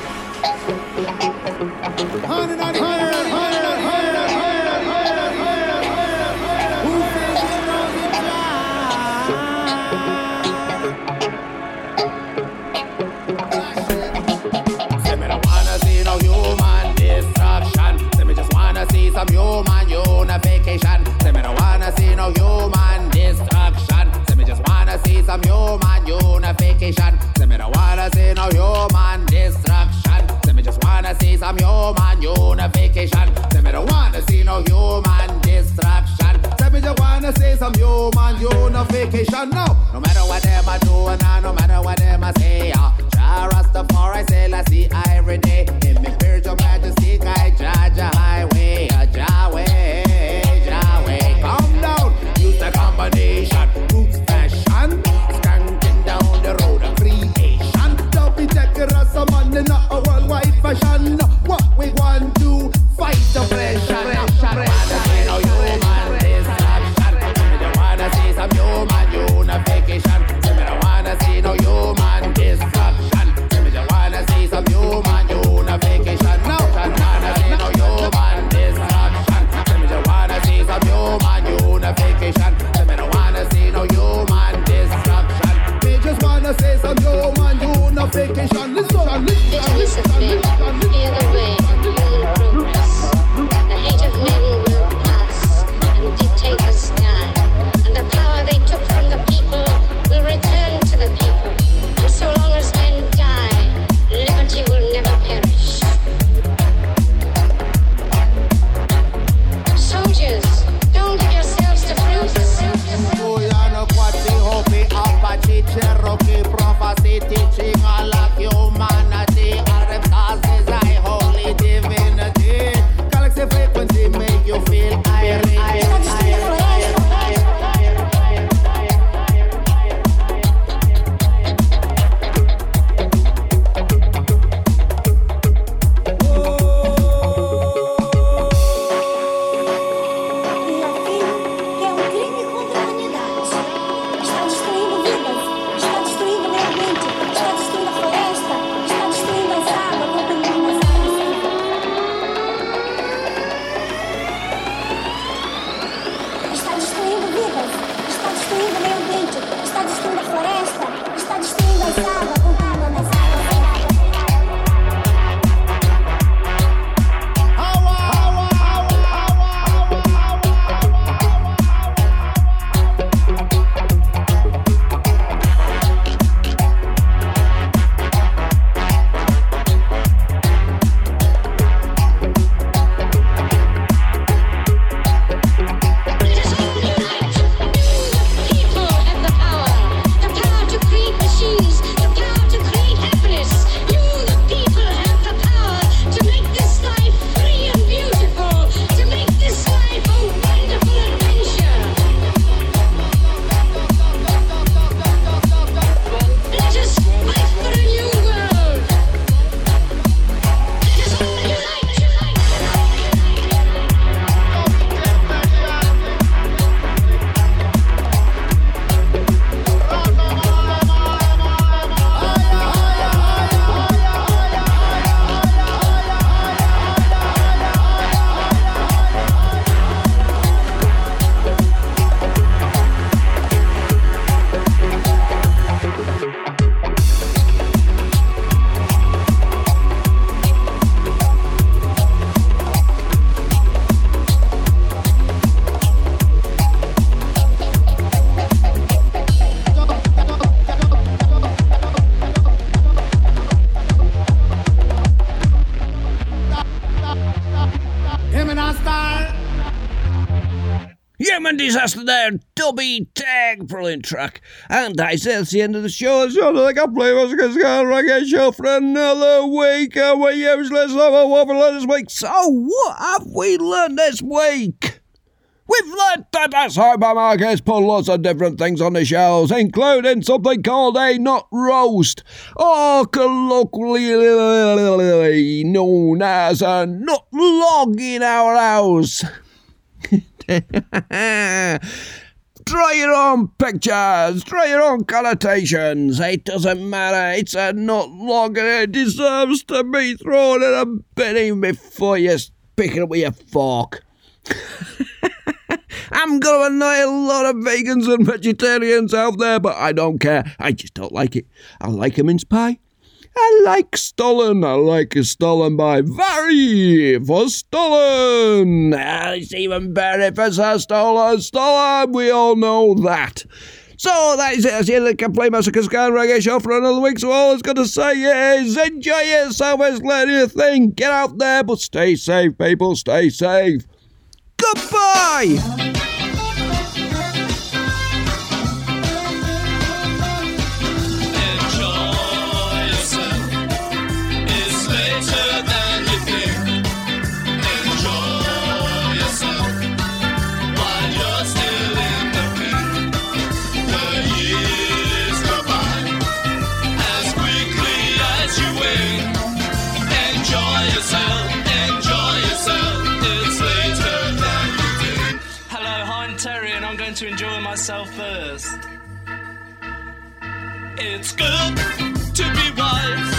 Dubby tag, brilliant track. And I say that's the end of the show. It's like I play Oscar Scar Reggae show for another week. And we useless over what learned this week. So what have we learned this week? We've learned that as hypermarkets put lots of different things on the shelves, including something called a nut roast, or colloquially known as a nut log in our house. *laughs* *laughs* Draw your own pictures, draw your own connotations. It doesn't matter. It's a nut log and it deserves to be thrown in a bin before you pick it up with your fork. *laughs* I'm gonna annoy a lot of vegans and vegetarians out there, but I don't care. I just don't like it. I like a mince pie. I like Stollen. I like a Stollen by Vary for Stollen. Ah, It's even better it's a Stollen. Stollen, we all know that. So that is it. That's the end of the Complete Massacre Scan Reggae Show for another week. So all it's going to say is enjoy yourself as let you think. Get out there, but stay safe, people. Stay safe. Goodbye. First. It's good to be wise